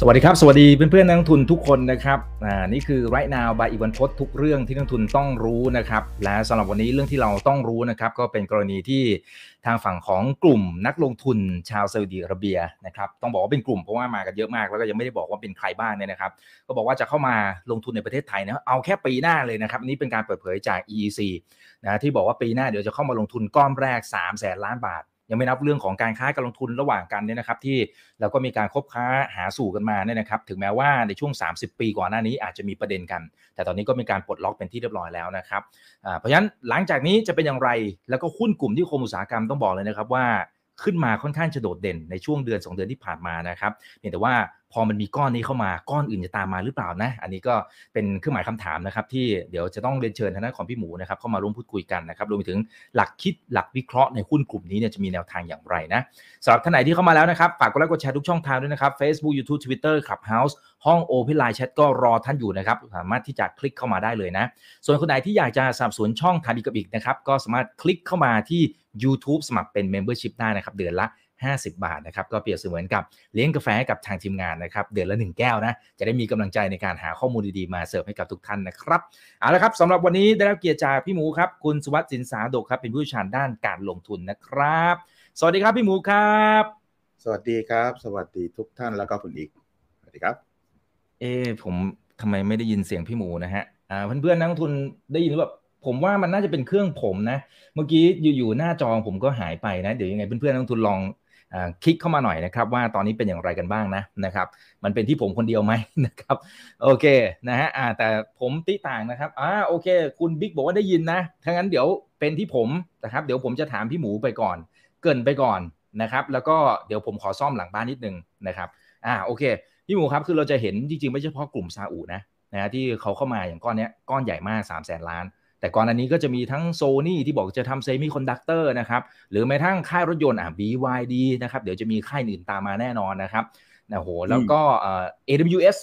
สวัสดีครับ สวัสดีเพื่อนๆนักลงทุนทุกคนนะครับอ่านี่คือ right now by อีวันพศทุกเรื่องที่นักลงทุนต้องรู้นะครับ และสำหรับวันนี้เรื่องที่เราต้องรู้นะครับ ก็เป็นกรณีที่ทางฝั่งของกลุ่มนักลงทุนชาวซาอุดิอาระเบียนะครับต้องบอกว่าเป็นกลุ่มเพราะว่ามากันเยอะมากแล้วก็ยังไม่ได้บอกว่าเป็นใครบ้างเนี่ยนะครับ ก็บอกว่าจะเข้ามาลงทุนในประเทศไทยนะเอาแค่ปีหน้าเลยนะครับนนี่เป็นการเปิดเผยจาก EEC นะที่บอกว่าปีหน้าเดี๋ยวจะเข้ามาลงทุนก้อนแรก3 0 0แสนล้านบาท ยังไม่นับเรื่องของการค้าการลงทุนระหว่างกันเนี่ยนะครับ ที่เราก็มีการคบค้าหาสู่กันมาเนี่ยนะครับ ถึงแม้ว่าในช่วง 30 ปีก่อนหน้านี้อาจจะมีประเด็นกัน แต่ตอนนี้ก็มีการปลดล็อกเป็นที่เรียบร้อยแล้วนะครับเพราะฉะนั้นหลังจากนี้จะเป็นอย่างไรแล้วก็หุ้นกลุ่มที่คมอุตสาหกรรมต้องบอกเลยนะครับว่าขึ้นมาค่อนข้างจะโดดเด่นในช่วงเดือน 2 เดือนที่ผ่านมานะครับเพียงแต่ว่าพอมันมีก้อนนี้เข้ามาก้อนอื่นจะตามมาหรือเปล่านะ อันนี้ก็เป็นเครื่องหมายคำถามนะครับที่เดี๋ยวจะต้องเรียนเชิญทางด้านของพี่หมูนะครับเข้ามาร่วมพูดคุยกันนะครับรวมไปถึงหลักคิดหลักวิเคราะห์ในหุ้นกลุ่มนี้เนี่ยจะมีแนวทางอย่างไรนะสำหรับท่านไหนที่เข้ามาแล้วนะครับฝากกดไลค์กดแชร์ทุกช่องทางด้วยนะครับ Facebook YouTube Twitter Clubhouse ห้อง Open Line Chat ก็รอท่านอยู่นะครับสามารถที่จะคลิกเข้ามาได้เลยนะ ส่วนคนไหนที่อยากจะสนับสนุนช่องทาดีกับอีกนะครับก็สามารถคลิกเข้ามาที่ YouTube สมัครเป็น Membership ได้นะครับเดือนละ 50 บาทนะครับก็เปรียบเสมือนกับเลี้ยงกาแฟให้กับทางทีมงานนะครับเดือนละ 1 แก้วนะจะได้มีกำลังใจในการหาข้อมูลดีๆมาเสิร์ฟให้กับทุกท่านนะครับเอาละครับสำหรับวันนี้ได้รับเกียรติจากพี่หมูครับคุณสุวัสดิ์สินสาดกครับเป็นผู้เชี่ยวชาญด้านการลงทุนนะครับ สวัสดีครับพี่หมูครับ สวัสดีครับ สวัสดีทุกท่านแล้วก็คุณอีกสวัสดีครับ เอ๊ะผมทำไมไม่ได้ยินเสียงพี่หมูนะฮะอ่าเพื่อนๆนักลงทุนได้ยินหรือเปล่าผมว่ามันน่าจะเป็นเครื่องผมนะ เมื่อกี้อยู่ๆหน้าจอผมก็หายไปนะ เดี๋ยวยังไงเพื่อนๆนักลงทุนลองอ่า คลิกเข้ามาหน่อยนะครับว่าตอนนี้เป็นอย่างไรกันบ้างนะนะครับมันเป็นที่ผมคนเดียวไหมนะครับโอเคนะฮะแต่ผมติต่างนะครับอ่าโอเค คุณบิ๊กบอกว่าได้ยินนะถ้างั้นเดี๋ยวเป็นที่ผมนะครับเดี๋ยวผมจะถามพี่หมูไปก่อน เกินไปก่อนนะครับแล้วก็เดี๋ยวผมขอซ่อมหลังบ้านนิดนึงนะครับอ่าโอเคพี่หมูครับคือเราจะเห็นจริงๆ ไม่ใช่เฉพาะกลุ่มซาอุนะนะที่เขาเข้ามาอย่างก้อนนี้ก้อนใหญ่มาก3 0 0แสนล้าน แต่ก่อนอันนี้ก็จะมีทั้งโซนี่ที่บอกจะทำเซมิคอนดักเตอร์นะครับ หรือแม้ทั้งค่ายรถยนต์อะ BYD นะครับ เดี๋ยวจะมีค่ายอื่นตามมาแน่นอนนะครับนะโหแล้วก็เอ่อ AWS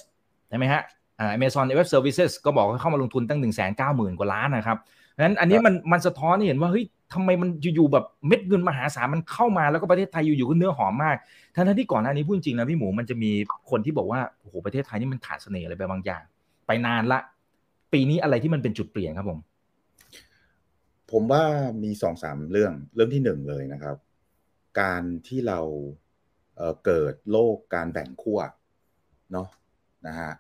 ใช่ไหมฮะอ่า Amazon Web Services ก็บอกว่าเข้ามาลงทุนตั้ง 1 9 0 0 0 0 กว่าล้านนะครับเพราะฉะนั้นอันนี้มันมันสะท้อนให้เห็นว่าเฮ้ยทำไมมันอยู่ๆแบบเม็ดเงินมหาศาลมันเข้ามาแล้วก็ประเทศไทยอยู่ๆก็เนื้อหอมมากทั้งๆที่ก่อนหน้านี้พูดจริงนะพี่หมูมันจะมีคนที่บอกว่าโอ้โหประเทศไทยนี่มันขาดเสน่ห์อะไรไปบางอย่าง ไปนานละ ปีนี้อะไรที่มันเป็นจุดเปลี่ยนครับผม ผมว่ามีสองสามเรื่อง เรื่องที่หนึ่งเลยนะครับ การที่เราเเกิดโลกการแบ่งขั้วเนาะนะฮะ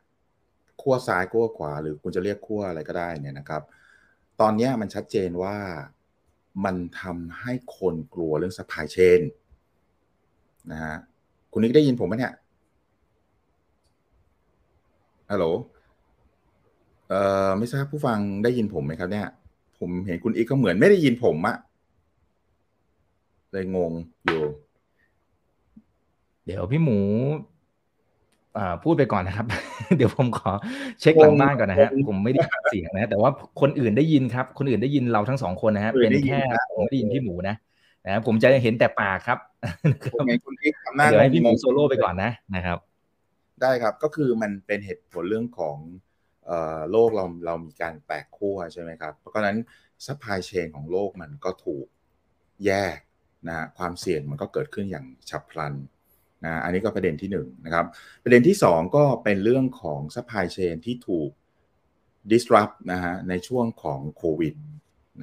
ขั้วซ้ายขั้วขวา หรือคุณจะเรียกขั้วอะไรก็ได้เนี่ยนะครับ ตอนนี้มันชัดเจนว่ามันทำให้คนกลัวเรื่อง supply chain นะฮะคุณนิกได้ยินผมไหมเนี่ยฮัลโหลเอ่อไม่ทราบผู้ฟังได้ยินผมไหมครับเนี่ย ผมเห็นคุณอีกก็เหมือนไม่ได้ยินผมอะเลยงงอยู่ เดี๋ยวพี่หมูพูดไปก่อนนะครับ เดี๋ยวผมขอเช็คหลังบ้านก่อนนะฮะผมไม่ได้เสียงนะ แต่ว่าคนอื่นได้ยินครับ คนอื่นได้ยินเราทั้งสองคนนะฮะเป็นแค่ผมไม่ได้ยินพี่หมูนะนะผมจะเห็นแต่ปากครับผมเห็นคุณอีกทำหน้าเดี๋ยวให้พี่หมูโซโล่ไปก่อนนะนะครับ ได้ครับก็คือมันเป็นเหตุผลเรื่องของ โลกเราเรามีการแตกขั้วใช่ไหมครับ เพราะฉะนั้น supply chain ของโลกมันก็ถูกแยกนะความเสี่ยงมันก็เกิดขึ้นอย่างฉับพลันนะอันนี้ก็ประเด็นที่1นนะครับประเด็นที่ 2 ก็เป็นเรื่องของ supply chain ที่ถูก disrupt นะฮะในช่วงของโควิด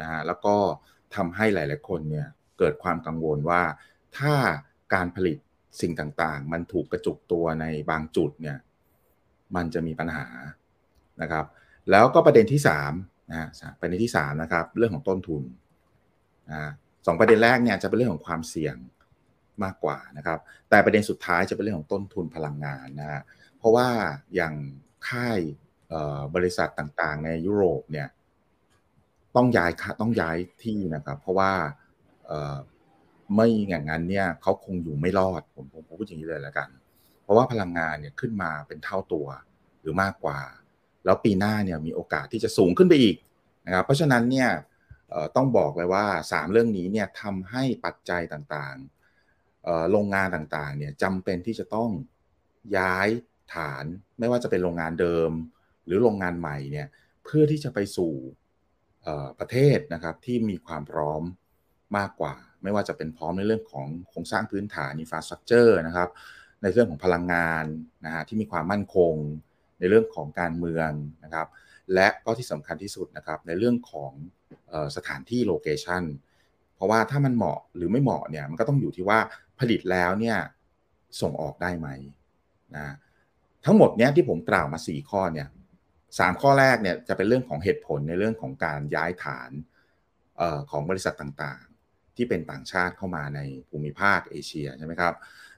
นะฮะแล้วก็ทำให้หลาย ๆ คนเนี่ยเกิดความกังวลว่าถ้าการผลิตสิ่งต่าง ๆ มันถูกกระจุกตัวในบางจุดเนี่ยมันจะมีปัญหา นะครับ แล้วก็ประเด็นที่3นะประเด็นที่3นะครับ เรื่องของต้นทุนนะสองประเด็นแรกเนี่ยจะเป็นเรื่องของความเสี่ยงมากกว่านะครับ แต่ประเด็นสุดท้ายจะเป็นเรื่องของต้นทุนพลังงานนะฮะเพราะว่าอย่างค่ายบริษัทต่างๆ ในยุโรปเนี่ยต้องย้ายต้องย้ายที่นะครับ เพราะว่าไม่อย่างนั้นเนี่ยเขาคงอยู่ไม่รอดผมผมพูดอย่างนี้เลยแล้วกัน เพราะว่าพลังงานเนี่ยขึ้นมาเป็นเท่าตัวหรือมากกว่า แล้วปีหน้าเนี่ยมีโอกาสที่จะสูงขึ้นไปอีกนะครับเพราะฉะนั้นเนี่ยต้องบอกเลยว่า 3 เรื่องนี้เนี่ยทำให้ปัจจัยต่างๆโรงงานต่างๆเนี่ยจำเป็นที่จะต้องย้ายฐานไม่ว่าจะเป็นโรงงานเดิม หรือโรงงานใหม่เนี่ยเพื่อที่จะไปสู่ประเทศนะครับที่มีความพร้อมมากกว่า ไม่ว่าจะเป็นพร้อมในเรื่องของโครงสร้างพื้นฐานอินฟราสตรักเจอร์นะครับในเรื่องของพลังงานนะฮะที่มีความมั่นคง ในเรื่องของการเมืองนะครับ และก็ที่สำคัญที่สุดนะครับ ในเรื่องของสถานที่ location เพราะว่าถ้ามันเหมาะหรือไม่เหมาะเนี่ยมันก็ต้องอยู่ที่ว่าผลิตแล้วเนี่ยส่งออกได้ไหมนะทั้งหมดเนี้ยที่ผมกล่าวมา 4 ข้อเนี่ยสามข้อแรกเนี่ยจะเป็นเรื่องของเหตุผลในเรื่องของการย้ายฐานออของบริษัทต่างๆ ที่เป็นต่างชาติเข้ามาในภูมิภาคเอเชียใช่ไหมครับ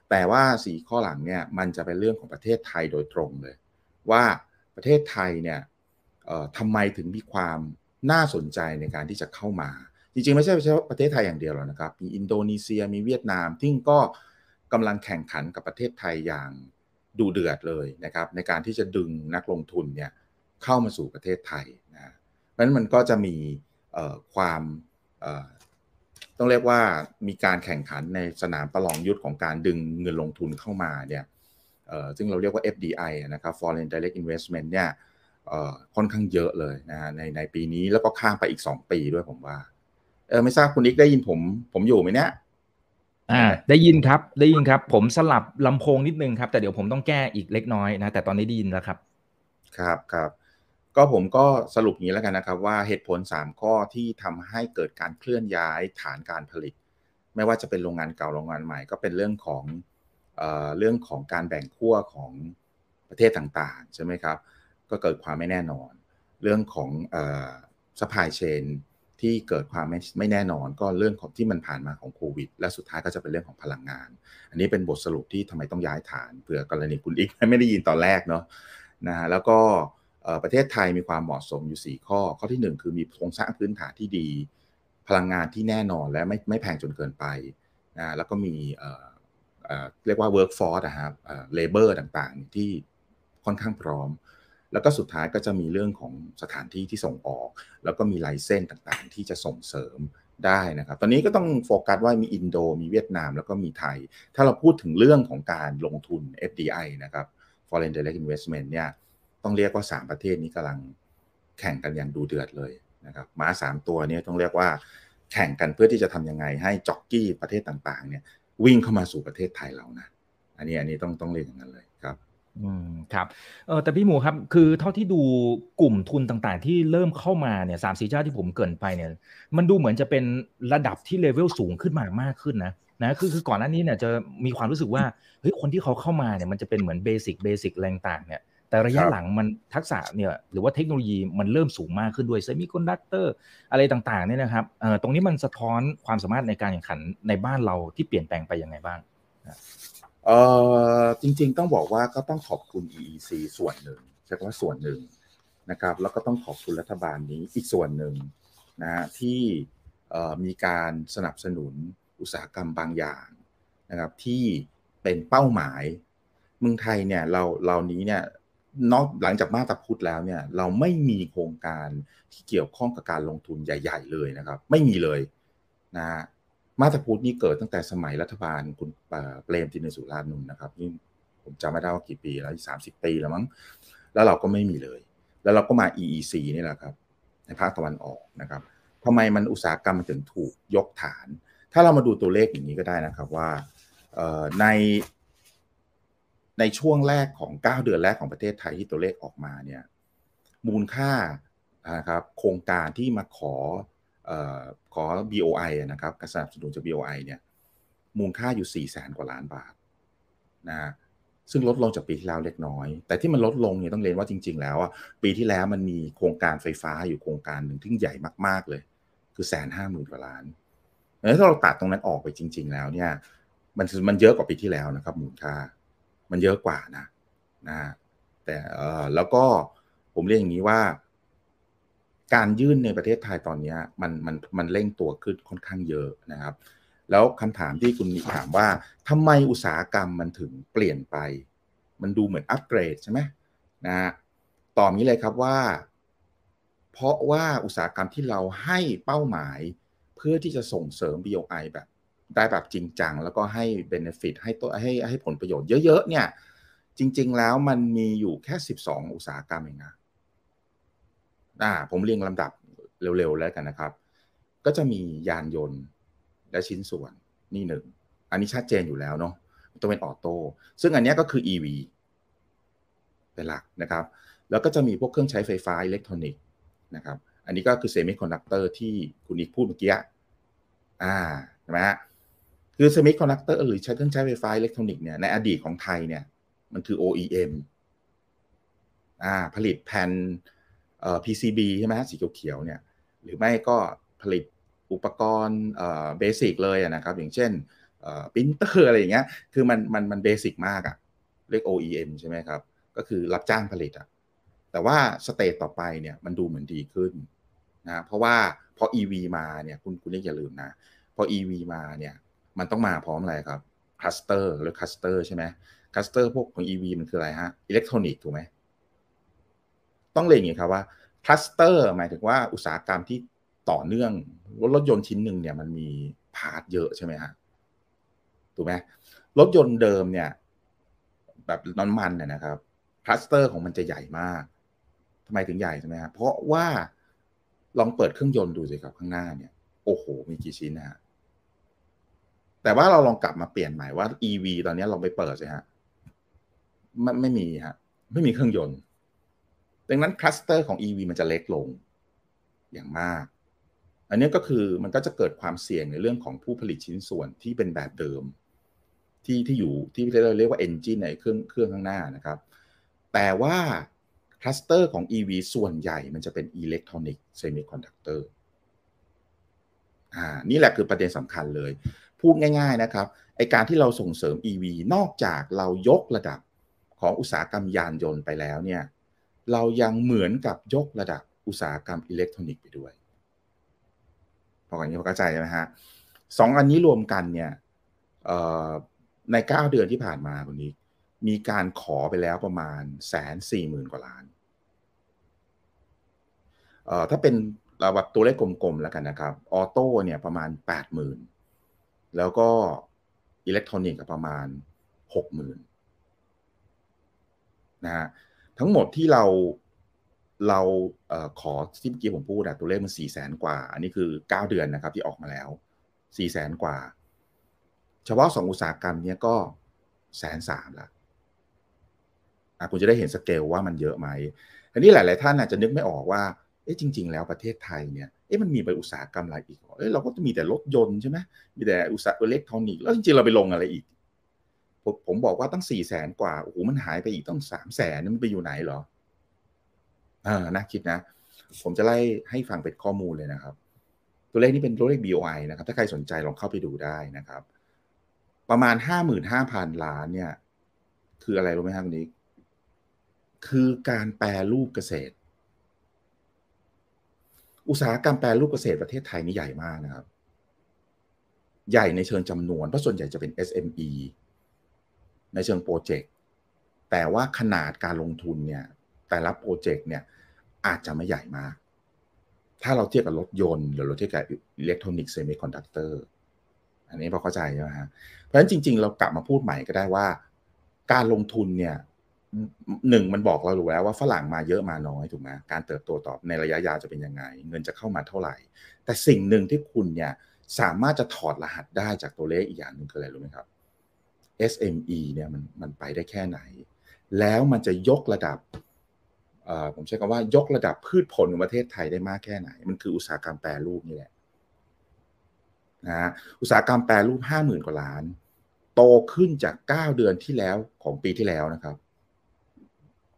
แต่ว่าสี่ข้อหลังเนี่ยมันจะเป็นเรื่องของประเทศไทยโดยตรงเลย ว่าประเทศไทยเนี่ยทำไมถึงมีความน่าสนใจในการที่จะเข้ามา จริงๆ ไม่ใช่เฉพาะประเทศไทยอย่างเดียวหรอกนะครับ มีอินโดนีเซียมีเวียดนามที่ก็กำลังแข่งขันกับประเทศไทยอย่างดูเดือดเลยนะครับ ในการที่จะดึงนักลงทุนเนี่ยเข้ามาสู่ประเทศไทยนะเพราะฉะนั้นมันก็จะมีความต้องเรียกว่ามีการแข่งขันในสนามประลองยุทธของการดึงเงินลงทุนเข้ามาเนี่ย ซึ่งเราเรียกว่า FDI นะครับ Foreign Direct Investment เนี่ยค่อนข้างเยอะเลยนะในในปีนี้แล้วก็ข้ามไปอีก 2 ปีด้วยผมว่า เออไม่ทราบคุณนิกได้ยินผมผมอยู่ไหมเนี่ยอ่าได้ยินครับได้ยินครับ ผมสลับลำโพงนิดนึงครับ แต่เดี๋ยวผมต้องแก้อีกเล็กน้อยนะ แต่ตอนนี้ได้ยินแล้วครับ ครับครับก็ผมก็สรุปอย่างนี้แล้วกันนะครับ ว่าเหตุผล 3 ข้อที่ทำให้เกิดการเคลื่อนย้ายฐานการผลิต ไม่ว่าจะเป็นโรงงานเก่าโรงงานใหม่ ก็เป็นเรื่องของ เรื่องของการแบ่งขั้วของประเทศต่างๆ ใช่ไหมครับ ก็เกิดความไม่แน่นอน เรื่องของสปายเชนที่เกิดความไม่ไม่แน่นอนก็เรื่องของที่มันผ่านมาของโควิด และสุดท้ายก็จะเป็นเรื่องของพลังงาน อันนี้เป็นบทสรุปที่ทำไมต้องย้ายฐานเผื่อกรณีคุณอีกไม่ได้ยินตอนแรกเนาะนะแล้วก็ประเทศไทยมีความเหมาะสมอยู่ 4 ข้อ ข้อที่ 1 คือมีโครงสร้างพื้นฐานที่ดี พลังงานที่แน่นอนและไม่ไม่แพงจนเกินไปนะแล้วก็มี เรียกว่า workforce นะครับ labor ต่างๆ ที่ค่อนข้างพร้อม แล้วก็สุดท้ายก็จะมีเรื่องของสถานที่ที่ส่งออก แล้วก็มีไลเซนต่างๆ ที่จะส่งเสริมได้นะครับ ตอนนี้ก็ต้องโฟกัสว่ามีอินโด มีเวียดนาม แล้วก็มีไทย ถ้าเราพูดถึงเรื่องของการลงทุน FDI นะครับ Foreign Direct Investment เนี่ย ต้องเรียกว่า 3 ประเทศนี้กำลังแข่งกันอย่างดูเดือดเลยนะครับ ม้า 3 ตัวนี้ต้องเรียกว่าแข่งกันเพื่อที่จะทำยังไงให้จ็อกกี้ประเทศต่างๆ เนี่ย วิ่งเข้ามาสู่ประเทศไทยเรานะอันนี้อันนี้ต้องต้องเรียนอย่างนั้นเลยครับอืมครับเออแต่พี่หมูครับคือเท่าที่ดูกลุ่มทุนต่างๆ ที่เริ่มเข้ามาเนี่ยสามสี่เจ้าที่ผมเกินไปเนี่ย มันดูเหมือนจะเป็นระดับที่เลเวลสูงขึ้นมามากขึ้นนะนะคือคือก่อนหน้านี้เนี่ยจะมีความรู้สึกว่าเฮ้ยคนที่เขาเข้ามาเนี่ยมันจะเป็นเหมือนเบสิกเบสิกแรงต่างเนี่ย แต่ระยะหลังมันทักษะเนี่ยหรือว่าเทคโนโลยีมันเริ่มสูงมากขึ้นด้วยเซมิคอนดักเตอร์อะไรต่างๆเนี่ยนะครับเอ่อตรงนี้มันสะท้อนความสามารถในการแข่งขันในบ้านเราที่เปลี่ยนแปลงไปยังไงบ้างเออจริงๆต้องบอกว่าก็ต้องขอบคุณ EEC ส่วนหนึ่งใช่ว่าส่วนหนึ่งนะครับแล้วก็ต้องขอบคุณรัฐบาลนี้อีกส่วนหนึ่งนะที่มีการสนับสนุนอุตสาหกรรมบางอย่างนะครับที่เป็นเป้าหมาย เมืองไทยเนี่ยเราเรานี้เนี่ย นอกหลังจากมาตรพุทธแล้วเนี่ย เราไม่มีโครงการที่เกี่ยวข้องกับการลงทุนใหญ่ ๆ เลยนะครับ ไม่มีเลยนะมาตรพุทธนี่เกิดตั้งแต่สมัยรัฐบาลคุณเปรมตินสุรานุนนะครับนี่ผมจำไม่ได้ว่ากี่ปีแล้วสามสิบปีแล้วมั้งแล้วเราก็ไม่มีเลย แล้วเราก็มา EEC นี่แหละครับ ในภาคตะวันออกนะครับทำไมมันอุตสาหกรรมมันถึงถูกยกฐาน ถ้าเรามาดูตัวเลขอย่างนี้ก็ได้นะครับว่าใน ในช่วงแรกของ 9 เดือนแรกของประเทศไทยที่ตัวเลขออกมาเนี่ยมูลค่านะครับโครงการที่มาขอขอ BOI นะครับการสนับสนุนจาก BOI เนี่ยมูลค่าอยู่4แสนกว่าล้านบาทนะซึ่งลดลงจากปีที่แล้วเล็กน้อย แต่ที่มันลดลงเนี่ยต้องเรียนว่าจริง ๆ แล้วอะปีที่แล้วมันมีโครงการไฟฟ้าอยู่โครงการหนึ่งที่ใหญ่มากๆเลย คือแสนห้าหมื่นกว่าล้านแล้วถ้าเราตัดตรงนั้นออกไปจริง ๆ แล้วเนี่ยมันมันเยอะกว่าปีที่แล้วนะครับมูลค่า มันเยอะกว่านะนะแต่เออแล้วก็ผมเรียกอย่างนี้ว่า การยื่นในประเทศไทยตอนนี้มันมันมันเร่งตัวขึ้นค่อนข้างเยอะนะครับ แล้วคำถามที่คุณถามว่าทำไมอุตสาหกรรมมันถึงเปลี่ยนไป มันดูเหมือนอัปเกรดใช่ไหมนะตอบนี้เลยครับว่า เพราะว่าอุตสาหกรรมที่เราให้เป้าหมาย เพื่อที่จะส่งเสริม BOI แบบ ได้แบบจริงจัง แล้วก็ให้เบนฟิตให้ตัวให้ให้ผลประโยชน์เยอะๆเนี่ย จริง ๆ แล้วมันมีอยู่แค่ 12 อุตสาหกรรมเองนะอ่าผมเรียงลำดับเร็วๆแล้วกันนะครับ ก็จะมียานยนต์และชิ้นส่วนนี่หนึ่ง อันนี้ชัดเจนอยู่แล้วเนาะต้องเป็น auto ซึ่งอันนี้ก็คือ EV เป็นหลักนะครับ แล้วก็จะมีพวกเครื่องใช้ไฟฟ้าอิเล็กทรอนิกส์นะครับ อันนี้ก็คือเซมิคอนดักเตอร์ที่คุณอีกพูดเมื่อกี้ อ่า ใช่ไหมฮะ คือเซมิคอนดักเตอร์หรือใช้เครื่องใช้ไฟฟ้าอิเล็กทรอนิกส์เนี่ยในอดีตของไทยเนี่ยมันคือ OEM อ่าผลิตแผ่นเอ่อ PCB ใช่ไหมสีเขียวๆเนี่ยหรือไม่ก็ผลิตอุปกรณ์เอ่อ basic เลยนะครับ อย่างเช่นเอ่อปรินเตอร์อะไรอย่างเงี้ยคือมันมันมัน basic มากอะเรียก OEM ใช่ไหมครับ ก็คือรับจ้างผลิตอะแต่ว่า stage ต่อไปเนี่ยมันดูเหมือนดีขึ้นนะเพราะว่าพอ EV มาเนี่ยคุณคุณเรียกอย่าลืมนะพอ EV มาเนี่ย มันต้องมาพร้อมอะไรครับคลัสเตอร์หรือคลัสเตอร์ใช่ไหมคลัสเตอร์พวกของ EV มันคืออะไรฮะอิเล็กทรอนิกส์ถูกไหมต้องเรียนอย่างนี้ครับว่าคลัสเตอร์หมายถึงว่าอุตสาหกรรมที่ต่อเนื่องรถรถยนต์ชิ้นหนึ่งเนี่ยมันมี part เยอะใช่ไหมฮะถูกไหมรถยนต์เดิมเนี่ย แบบน้ำมันเนี่ยนะครับคลัสเตอร์ของมันจะใหญ่มากทำไมถึงใหญ่ใช่ไหมฮะเพราะว่าลองเปิดเครื่องยนต์ดูสิครับข้างหน้าเนี่ย โอ้โห มีกี่ชิ้นนะฮะ แต่ว่าเราลองกลับมาเปลี่ยนใหม่ว่า EV ตอนนี้ลองไปเปิดสิฮะมันไม่มีฮะไม่มีเครื่องยนต์ ดังนั้นคลัสเตอร์ของ EV มันจะเล็กลงอย่างมาก อันนี้ก็คือมันก็จะเกิดความเสี่ยงในเรื่องของผู้ผลิตชิ้นส่วนที่เป็นแบบเดิม ที่ที่อยู่ที่เราเรียกว่า engine ในเครื่องเครื่องข้างหน้านะครับ แต่ว่าคลัสเตอร์ของ EV ส่วนใหญ่มันจะเป็นอิเล็กทรอนิกส์เซมิคอนดักเตอร์อ่านี่แหละคือประเด็นสำคัญเลย พูดง่ายๆนะครับไอการที่เราส่งเสริม EV นอกจากเรายกระดับของอุตสาหกรรมยานยนต์ไปแล้วเนี่ยเรายังเหมือนกับยกระดับอุตสาหกรรมอิเล็กทรอนิกส์ไปด้วยพอกันนี้พอเข้าใจไหมฮะสองอันนี้รวมกันเนี่ยใน 9 เดือนที่ผ่านมาคนนี้ มีการขอไปแล้วประมาณแสนสี่หมื่นกว่าล้านถ้าเป็นเราแบบตัวเลขกลมๆแล้วกันนะครับ ออโต้เนี่ยประมาณแปดหมื่น แล้วก็อิเล็กทรอนิกส์ประมาณหกหมื่นนะฮะทั้งหมดที่เราเราเอขอที่เมื่อกี้ผมพูดอะตัวเลขมันสี่แสนกว่า อันนี้คือเก้าเดือนนะครับที่ออกมาแล้วสี่แสนกว่า เฉพาะสองอุตสาหกรรมเนี้ยก็แสนสามละคุณจะได้เห็นสเกลว่ามันเยอะไหมอันนี้หลาย ๆ ท่านอาจจะนึกไม่ออกว่าเอ๊ะจริง ๆ แล้วประเทศไทยเนี่ย อ๊ะมันมีไปอุตสาหกรรมอะไรอีกเอ๊ะเราก็จะมีแต่รถยนต์ใช่ไหมมีแต่อุตสาหกรรมอิเล็กทรอนิกส์แล้วจริงๆเราไปลงอะไรอีก ผมผมบอกว่าตั้งสี่แสนกว่าโอ้โหมันหายไปอีกต้องสามแสนมันไปอยู่ไหนเหรออ่านะคิดนะ ผมจะไล่ให้ฟังเป็นข้อมูลเลยนะครับ ตัวเลขนี้เป็นตัวเลข BOI นะครับ ถ้าใครสนใจลองเข้าไปดูได้นะครับ ประมาณห้าหมื่นห้าพันล้านเนี่ย คืออะไรรู้ไหมครับวันนี้คือการแปรรูปเกษตร อุตสาหกรรมแปรรูปเกษตรประเทศไทยนี่ใหญ่มากนะครับ ใหญ่ในเชิงจำนวนเพราะส่วนใหญ่จะเป็น SME ในเชิงโปรเจกต์แต่ว่าขนาดการลงทุนเนี่ยแต่ละโปรเจกต์เนี่ยอาจจะไม่ใหญ่มาก ถ้าเราเทียบกับรถยนต์ หรือเราเทียบกับอิเล็กทรอนิกส์เซมิคอนดักเตอร์อันนี้พอเข้าใจใช่ไหมฮะเพราะฉะนั้นจริง ๆ เรากลับมาพูดใหม่ก็ได้ว่า การลงทุนเนี่ย หนึ่งมันบอกเรารู้แล้วว่าฝรั่งมาเยอะมาน้อยถูกไหมการเติบโตต่อในระยะยาวจะเป็นยังไง เงินจะเข้ามาเท่าไหร่ แต่สิ่งหนึ่งที่คุณเนี่ยสามารถจะถอดรหัสได้จากตัวเลขอีกอย่างหนึ่งคืออะไรรู้ไหมครับ SME เนี่ยมันมันไปได้แค่ไหน แล้วมันจะยกระดับผมใช้คำว่ายกระดับพืชผลของประเทศไทยได้มากแค่ไหน มันคืออุตสาหกรรมแปรรูปนี่แหละนะอุตสาหกรรมแปรรูปห้าหมื่นกว่าล้าน โตขึ้นจากเก้าเดือนที่แล้วของปีที่แล้วนะครับ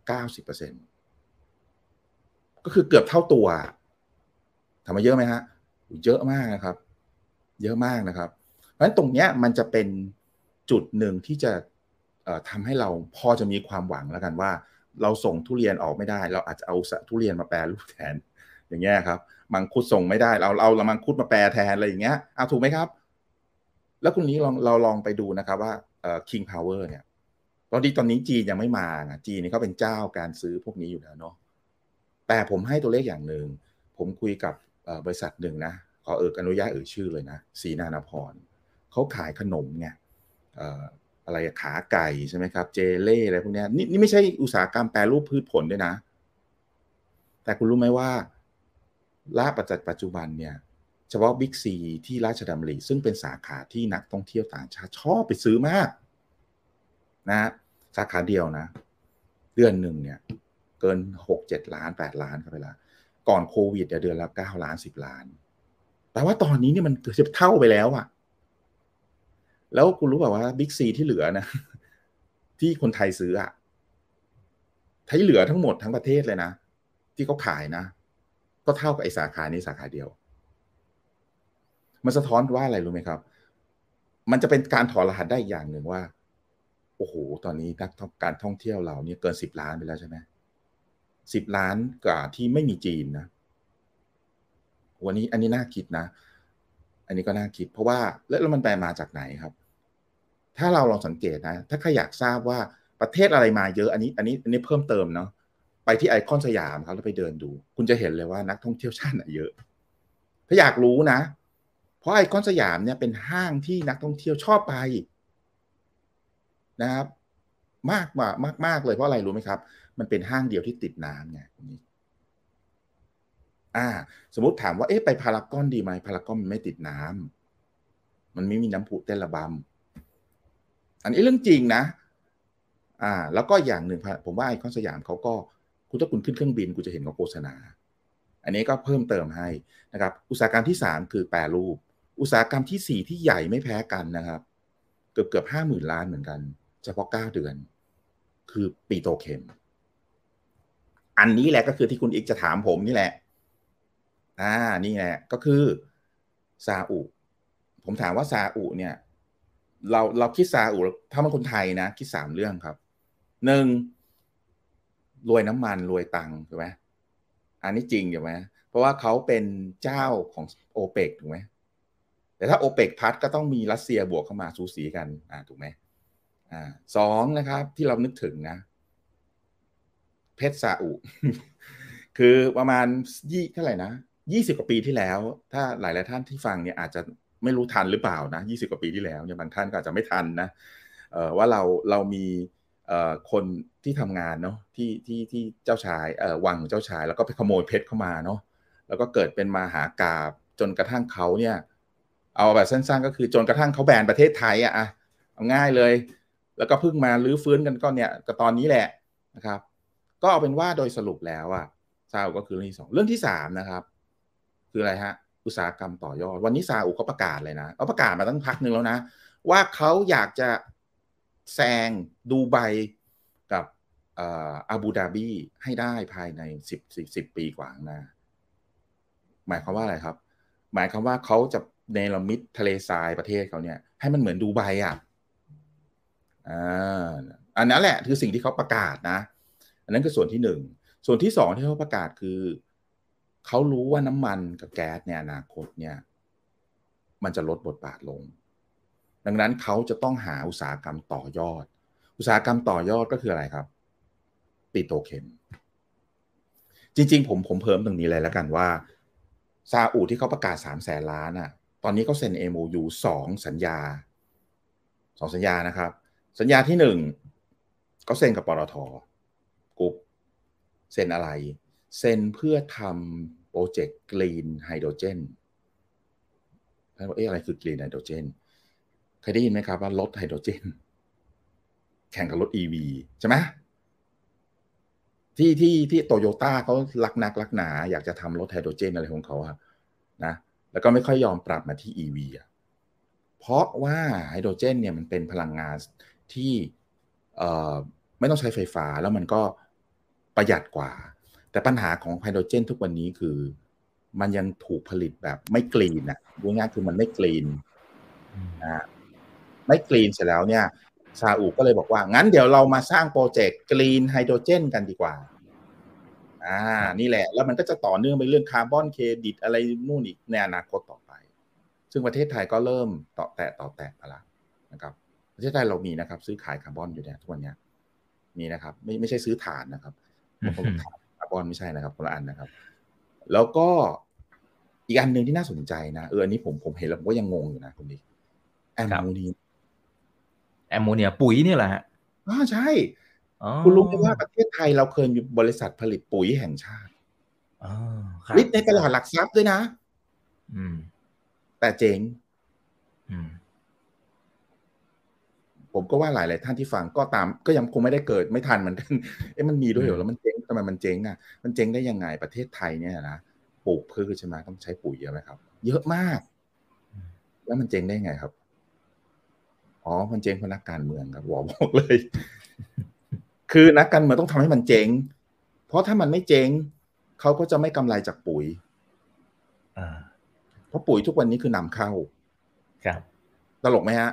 เก้าสิบเปอร์เซ็นก็คือเกือบเท่าตัวทำมาเยอะไหมฮะเยอะมากนะครับ เยอะมากนะครับ เพราะฉะนั้นตรงเนี้ยมันจะเป็นจุดหนึ่งที่จะทำให้เราพอจะมีความหวังแล้วกันว่า เราส่งทุเรียนออกไม่ได้ เราอาจจะเอาทุเรียนมาแปรรูปแทน อย่างเงี้ยครับมังคุดส่งไม่ได้ เราเอาเรามังคุดมาแปรแทนอะไรอย่างเงี้ยเอาถูกไหมครับ แล้วคุณนี้ลองเราลองไปดูนะครับว่า King Power เนี่ย ตอนนี้ตอนนี้จีนยังไม่มานะจีนนี่เขาเป็นเจ้าการซื้อพวกนี้อยู่แล้วเนาะแต่ผมให้ตัวเลขอย่างหนึ่ง ผมคุยกับบริษัทหนึ่งนะ ขอเอิกอนุญาตเอ่ยชื่อเลยนะสีนานพรเขาขายขนมไงอะไรขาไก่ใช่ไหมครับ เจเล่อะไรพวกนี้นี่นี่ไม่ใช่อุตสาหกรรมแปรรูปพืชผลด้วยนะ แต่คุณรู้ไหมว่าล่าปัจจุปัจจุบันเนี่ยเฉพาะบิ๊กซีที่ราชดำริซึ่งเป็นสาขาที่นักท่องเที่ยวต่างชาติชอบไปซื้อมาก นะสาขาเดียวนะ เดือนหนึ่งเนี่ย เกินหกเจ็ดล้านแปดล้านเข้าไปละก่อนโควิดเดือนละเก้าล้านสิบล้าน แต่ว่าตอนนี้เนี่ยมันเกือบเท่าไปแล้วอะแล้วคุณรู้ป่าว่าบิ๊กซีที่เหลือนะ ที่คนไทยซื้ออะที่เหลือทั้งหมดทั้งประเทศเลยนะ ที่เขาขายนะ ก็เท่ากับไอสาขานี้สาขาเดียว มันสะท้อนว่าอะไรรู้ไหมครับ มันจะเป็นการถอดรหัสได้อย่างหนึ่งว่า โอ้โห ตอนนี้นักการท่องเที่ยวเราเนี่ยเกินสิบล้านไปแล้วใช่ไหมสิบล้านกว่าที่ไม่มีจีนนะ วันนี้อันนี้น่าคิดนะ อันนี้ก็น่าคิด เพราะว่าแล้วมันแปลมาจากไหนครับ ถ้าเราลองสังเกตนะ ถ้าใครอยากทราบว่าประเทศอะไรมาเยอะ อันนี้ อันนี้อันนี้เพิ่มเติมเนาะ ไปที่ไอคอนสยามครับแล้วไปเดินดู คุณจะเห็นเลยว่านักท่องเที่ยวชาติไหนเยอะ ถ้าอยากรู้นะ เพราะไอคอนสยามเนี่ยเป็นห้างที่นักท่องเที่ยวชอบไป นะครับ มากกว่ามากมากเลยเพราะอะไรรู้ไหมครับ มันเป็นห้างเดียวที่ติดน้ำไงอ่า สมมติถามว่าเอ๊ะไปพารากอนดีไหมพารากอนมันไม่ติดน้ำมันไม่มีน้ำพุเต้นระบำอันนี้เรื่องจริงนะ อ่า แล้วก็อย่างหนึ่งผมว่าไอคอนสยามเขาก็คุณถ้าคุณขึ้นเครื่องบินคุณจะเห็นเขาโฆษณา อันนี้ก็เพิ่มเติมให้นะครับ อุตสาหกรรมที่สามคือแปรรูป อุตสาหกรรมที่สี่ที่ใหญ่ไม่แพ้กันนะครับ เกือบเกือบห้าหมื่นล้านเหมือนกัน เฉพาะเก้าเดือน คือปีโตเคมอันนี้แหละก็คือที่คุณอีกจะถามผมนี่แหละ อ่า นี่แหละ ก็คือซาอุ ผมถามว่าซาอุเนี่ย เราเราคิดซาอุถ้าเป็นคนไทยนะ คิดสามเรื่องครับ หนึ่งรวยน้ำมันรวยตังถูกไหมอันนี้จริงใช่ไหมเพราะว่าเขาเป็นเจ้าของโอเปกถูกไหมแต่ถ้าโอเปกพัดก็ต้องมีรัสเซียบวกเข้ามาสูสีกัน อ่าถูกไหม อ่าสองนะครับ ที่เรานึกถึงนะ เพชรซาอุคือประมาณยี่เท่าไหร่นะยี่สิบกว่าปีที่แล้ว ถ้าหลายหลายท่านที่ฟังเนี่ยอาจจะไม่รู้ทันหรือเปล่านะยี่สิบกว่าปีที่แล้วเนี่ยบางท่านก็อาจจะไม่ทันนะเอ่อว่าเราเรามีเอ่อคนที่ทำงานเนาะที่ที่ที่เจ้าชายเอ่อวังเจ้าชาย แล้วก็ไปขโมยเพชรเข้ามาเนาะแล้วก็เกิดเป็นมาหากาบจนกระทั่งเขาเนี่ย เอาแบบสั้นๆ ก็คือจนกระทั่งเขาแบนประเทศไทยอะอะเอาง่ายเลย แล้วก็เพิ่งมาลื้อฟื้นกันก็เนี่ยก็ตอนนี้แหละนะครับ ก็เอาเป็นว่าโดยสรุปแล้วอะซาอุก็คือเรื่องที่สองเรื่องที่สามนะครับ คืออะไรฮะอุตสาหกรรมต่อยอด วันนี้ซาอุเขาประกาศเลยนะเขาประกาศมาตั้งพักหนึ่งแล้วนะ ว่าเขาอยากจะแซงดูไบกับอาบูดาบีให้ได้ภายในสิบสิบสิบปีกว่าหน้า หมายความว่าอะไรครับ หมายความว่าเขาจะเนรมิตทะเลทรายประเทศเขาเนี่ย ให้มันเหมือนดูไบอะ อ่าอันนั้นแหละคือสิ่งที่เขาประกาศนะ อันนั้นคือส่วนที่หนึ่งส่วนที่สองที่เขาประกาศคือเขารู้ว่าน้ำมันกับแก๊สในอนาคตเนี่ย มันจะลดบทบาทลง ดังนั้นเขาจะต้องหาอุตสาหกรรมต่อยอด อุตสาหกรรมต่อยอดก็คืออะไรครับpetrochem จริง ๆ ผมผมเพิ่มตรงนี้เลยแล้วกันว่าซาอุที่เขาประกาศสามแสนล้านอะ ตอนนี้เขาเซ็น MOU สองสัญญาสองสัญญานะครับ สัญญาที่หนึ่งเขาเซ็นกับปตทกรุ๊ปเซ็นอะไร เซ็นเพื่อทำโปรเจกต์ green hydrogen แล้วเอ๊ะอะไรคือ green hydrogen เคยได้ยินไหมครับว่ารถไฮโดรเจน แข่งกับรถ EV ใช่ไหมที่ที่ที่โตโยต้าเขารักนักรักหนา อยากจะทำรถไฮโดรเจนอะไรของเขาครับนะแล้วก็ไม่ค่อยยอมปรับมาที่ EV อะเพราะว่าไฮโดรเจนเนี่ยมันเป็นพลังงาน ที่เอ่อไม่ต้องใช้ไฟฟ้าแล้วมันก็ประหยัดกว่า แต่ปัญหาของไฮโดรเจน ทุกวันนี้คือ มันยังถูกผลิตแบบไม่กรีนอะดูง่ายคือมันไม่กรีนนะไม่ green เสร็จแล้วเนี่ยซาอุก็เลยบอกว่า งั้นเดี๋ยวเรามาสร้างโปรเจกต์ green hydrogen กันดีกว่า อ่า นี่แหละ แล้วมันก็จะต่อเนื่องไปเรื่องคาร์บอนเครดิตอะไรนู่นอีกในอนาคตต่อไป ซึ่งประเทศไทยก็เริ่มเตาะแตะเตาะแตะมาแล้วนะครับ ประเทศไทยเรามีนะครับ ซื้อขายคาร์บอนอยู่เนี่ยทุกวันนี้นี่นะครับ ไม่ไม่ใช่ซื้อถ่านนะครับคาร์บอนไม่ใช่นะครับคนละอันนะครับ แล้วก็อีกอันหนึ่งที่น่าสนใจนะเอออันนี้ผมผมเห็นแล้วผมก็ยังงงอยู่นะคุณดิแอมโมเนียแอมโมเนียปุ๋ยนี่แหละฮะอ๋อใช่คุณรู้ไหมว่าประเทศไทยเราเคยมีบริษัทผลิตปุ๋ยแห่งชาติอ๋อครับ list ในตลาดหลักทรัพย์ด้วยนะอืมแต่เจ๊งอืม ผมก็ว่าหลาย ๆ ท่านที่ฟังก็ตามก็ยังคงไม่ได้เกิดไม่ทันเหมือนกัน เอ๊ะมันมีด้วยเหรอือมแล้วมันเจ๊งทำไมมันเจ๊งอะมันเจ๊งได้ยังไงประเทศไทยเนี่ยนะปลูกพืชใช่ไหมต้องใช้ปุ๋ยเยอะไหมครับ เยอะมาก แล้วมันเจ๊งได้ไงครับอ๋อมันเจ๊งเพราะนักการเมืองครับบอกบอกเลย คือนักการเมืองต้องทำให้มันเจ๊ง เพราะถ้ามันไม่เจ๊งเขาก็จะไม่กำไรจากปุ๋ยอ่าเพราะปุ๋ยทุกวันนี้คือนำเข้า ครับตลกไหมฮะ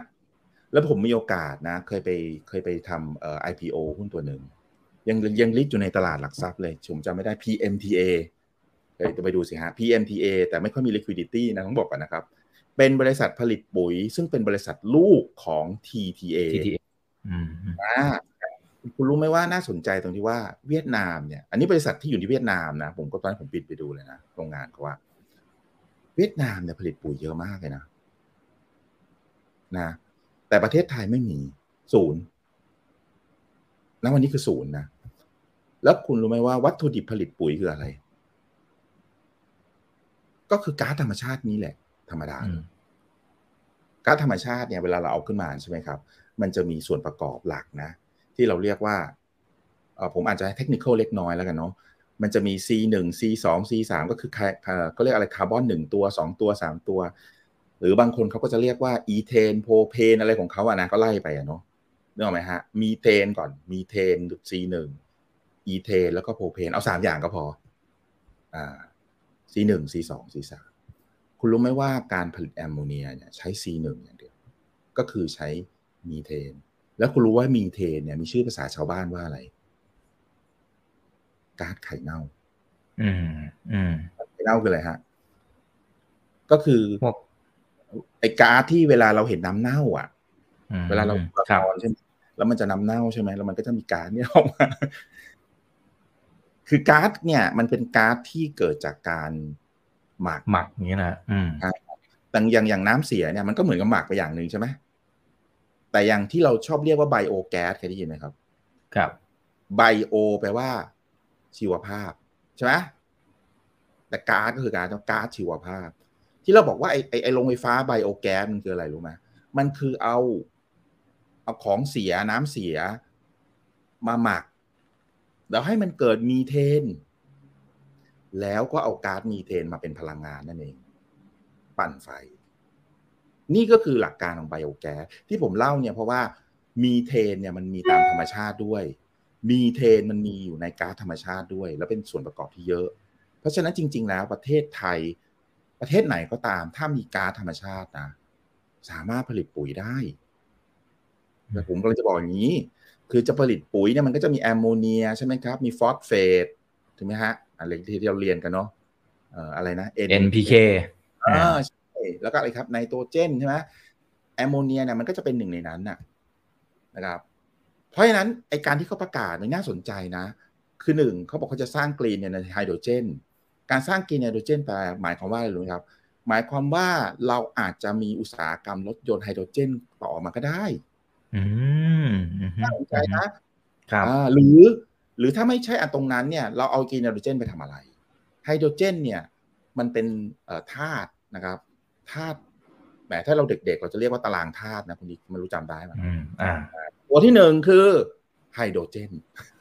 แล้วผมมีโอกาสนะเคยไปเคยไปทำเอ่อ IPO หุ้นตัวหนึ่งยังยังลิสต์อยู่ในตลาดหลักทรัพย์เลยผมจำไม่ได้ PMTA เดี๋ยวไปดูสิฮะ PMTA แต่ไม่ค่อยมี liquidity นะต้องบอกก่อนนะครับ เป็นบริษัทผลิตปุ๋ย ซึ่งเป็นบริษัทลูกของ TTA TTA อืมอืมอ่าคุณรู้ไหมว่าน่าสนใจตรงที่ว่าเวียดนามเนี่ยอันนี้บริษัทที่อยู่ที่เวียดนามนะผมก็ตอนนั้นผมปิดไปดูเลยนะโรงงานเขาว่า เวียดนามเนี่ยผลิตปุ๋ยเยอะมากเลยนะนะ แต่ประเทศไทยไม่มีศูนย์ณวันนี้คือศูนย์นะ แล้วคุณรู้ไหมว่าวัตถุดิบผลิตปุ๋ยคืออะไร ก็คือก๊าซธรรมชาตินี้แหละ ธรรมดาอืมก๊าซธรรมชาติเนี่ยเวลาเราเอาขึ้นมาใช่ไหมครับ มันจะมีส่วนประกอบหลักนะ ที่เราเรียกว่าเอ่อผมอาจจะให้เทคนิคเล็กน้อยแล้วกันเนาะมันจะมี C1 C2 C3 ก็คือคาเอ่อก็เรียกอะไรคาร์บอนหนึ่งตัวสองตัวสามตัว หรือบางคนเขาก็จะเรียกว่าอีเทนโพรเพนอะไรของเขาอะนะก็ไล่ไปอะเนาะนึกออกไหมฮะ มีเทนก่อน มีเทน C1 อีเทนแล้วก็โพรเพนเอาสามอย่างก็พออ่า C1 C2 C3 คุณรู้ไหมว่าการผลิตแอมโมเนียเนี่ยใช้ C1 อย่างเดียว ก็คือใช้มีเทน แล้วคุณรู้ว่ามีเทนเนี่ยมีชื่อภาษาชาวบ้านว่าอะไรก๊าซไข่เน่า อืม อืมไข่เน่าคืออะไรฮะ ก็คือพวก ไอ้ก๊าซที่เวลาเราเห็นน้ำเน่า อะอืมเวลาเราครับนอนใช่ไหมแล้วมันจะน้ำเน่าใช่ไหมแล้วมันก็จะมีก๊าซเนี่ยออกมา คือก๊าซเนี่ย มันเป็นก๊าซที่เกิดจากการหมักหมักอย่างนี้นะอืมแต่อย่างอย่างน้ำเสียเนี่ยมันก็เหมือนกับหมักไปอย่างหนึ่งใช่ไหมแต่อย่างที่เราชอบเรียกว่าไบโอแก๊สเคยได้ยินไหมครับ ครับไบโอแปลว่า ชีวภาพ ใช่ไหมแต่ก๊าซก็คือการก๊าซชีวภาพ ที่เราบอกว่าไอ้ไอ้ไอ้โรงไฟฟ้าไบโอแก๊สมันคืออะไรรู้ไหมมันคือเอา เอาของเสียน้ำเสียมาหมัก แล้วให้มันเกิดมีเทน แล้วก็เอาก๊าซมีเทนมาเป็นพลังงานนั่นเอง ปั่นไฟ นี่ก็คือหลักการของไบโอแก๊สที่ผมเล่าเนี่ยเพราะว่ามีเทนเนี่ยมันมีตามธรรมชาติด้วย มีเทนมันมีอยู่ในก๊าซธรรมชาติด้วย แล้วเป็นส่วนประกอบที่เยอะ เพราะฉะนั้นจริง ๆ แล้วประเทศไทย ประเทศไหนก็ตาม ถ้ามีก๊าซธรรมชาตินะสามารถผลิตปุ๋ยได้แต่ผมกำลังจะบอกอย่างนี้ คือจะผลิตปุ๋ยเนี่ยมันก็จะมีแอมโมเนียใช่ไหมครับ มีฟอสเฟตถูกไหมฮะอะไรที่เราเรียนกันเนาะเอ่ออะไรนะ N NPK อ่าใช่แล้วก็อะไรครับไนโตรเจนใช่ไหมแอมโมเนียเนี่ยมันก็จะเป็นหนึ่งในนั้นน่ะนะครับ เพราะฉะนั้นไอ้การที่เขาประกาศเนี่ยน่าสนใจนะ คือหนึ่งเขาบอกเขาจะสร้าง green เนี่ยในไฮโดรเจน การสร้าง green hydrogen แปลหมายความว่าอะไรรู้ไหมครับ หมายความว่าเราอาจจะมีอุตสาหกรรมรถยนต์ไฮโดรเจนต่อมาก็ได้ อืมอืมน่าสนใจนะครับอ่าหรือ หรือถ้าไม่ใช่อันตรงนั้นเนี่ย เราเอา green hydrogen ไปทำอะไร ไฮโดรเจน เนี่ย มันเป็นเอ่อธาตุนะครับธาตุแหมถ้าเราเด็กๆ เราจะเรียกว่าตารางธาตุนะคุณดิไม่รู้จำได้ไหมอืมอ่าตัวที่หนึ่งคือไฮโดรเจนอืม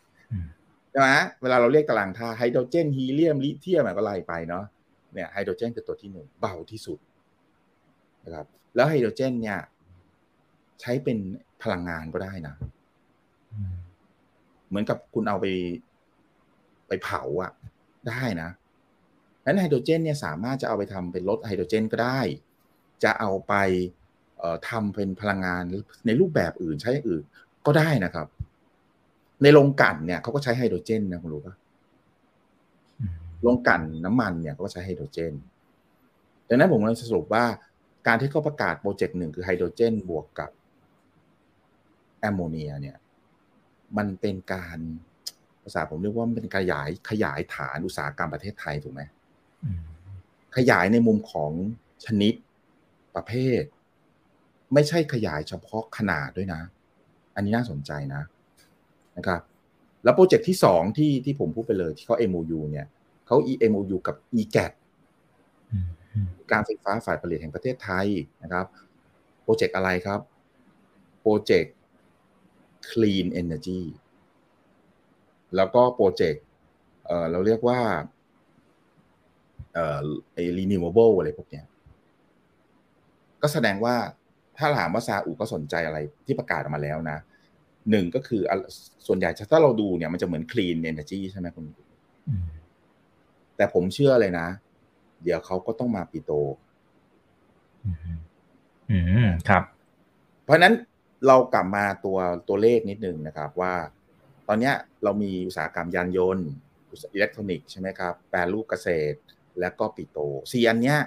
ใช่ไหมเวลาเราเรียกตารางธาตุไฮโดรเจนฮีเลียมลิเทียมอะไรก็ไล่ไปเนาะเนี่ยไฮโดรเจนคือตัวที่หนึ่งเบาที่สุดนะครับแล้วไฮโดรเจนเนี่ย ใช้เป็นพลังงานก็ได้นะเหมือนกับคุณเอาไป ไปเผาอะได้นะนั้นไฮโดรเจนเนี่ยสามารถจะเอาไปทำเป็นรถไฮโดรเจนก็ได้ จะเอาไปทำเป็นพลังงานในรูปแบบอื่นใช้อื่นก็ได้นะครับ ในโรงกลั่นเนี่ยเขาก็ใช้ไฮโดรเจนนะคุณรู้ปะอืมโรงกลั่นน้ำมันเนี่ยเขาก็ใช้ไฮโดรเจน ดังนั้นผมกำลังสรุปว่าการที่เขาประกาศโปรเจกต์หนึ่งคือไฮโดรเจนบวกกับแอมโมเนียเนี่ย มันเป็นการภาษาผมเรียกว่ามันเป็นขยายขยายฐานอุตสาหกรรมประเทศไทยถูกไหมอืมขยายในมุมของชนิดประเภท ไม่ใช่ขยายเฉพาะขนาดด้วยนะ อันนี้น่าสนใจนะ นะครับ แล้วโปรเจกต์ที่สองที่ที่ผมพูดไปเลยที่เขา MOU เนี่ยเขเขา EMOU กับ EGAT อืมอืมการไฟฟ้าฝ่ายผลิตแห่งประเทศไทยนะครับ โปรเจกต์อะไรครับ โปรเจกต์ Clean Energy แล้วก็โปรเจกต์เอ่อเราเรียกว่าเอ่อไอ้ renewable อะไรพวกเนี้ยก็แสดงว่าถ้าถามว่าซาอุก็สนใจอะไรที่ประกาศออกมาแล้วนะ หนึ่งก็คืออะส่วนใหญ่ถ้าเราดูเนี่ยมันจะเหมือน clean energy ใช่ไหมคุณอืมแต่ผมเชื่อเลยนะ เดี๋ยวเขาก็ต้องมาปิโตอืมอืมครับ เพราะฉะนั้นเรากลับมาตัวตัวเลขนิดนึงนะครับว่า ตอนเนี้ยเรามีอุตสาหกรรมยานยนต์อุตสาหอิเล็กทรอนิกส์ใช่ไหมครับ แปรรูปเกษตร และก็ปิโตสี่อันเนี้ย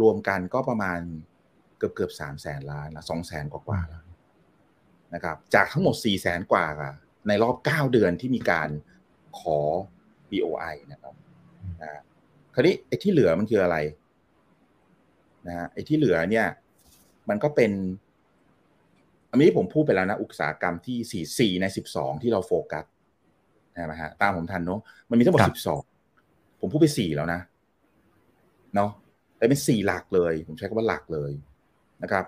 รวมกันก็ประมาณเกือบเกือบสามแสนล้านละสองแสนกว่าๆแล้ว นะครับจากทั้งหมดสี่แสนกว่าอะในรอบเก้าเดือนที่มีการขอ BOI นะครับนะฮะคราวนี้ไอ้ที่เหลือมันคืออะไรนะฮะไอ้ที่เหลือเนี่ย มันก็เป็น อันนี้ผมพูดไปแล้วนะ อุตสาหกรรมที่สี่สี่ในสิบสองที่เราโฟกัสใช่ไหมฮะตามผมทันเนาะมันมีทั้งหมดครับสิบสองผมพูดไปสี่แล้วนะเนาะแต่เป็นสี่หลักเลย ผมใช้คำว่าหลักเลยนะครับ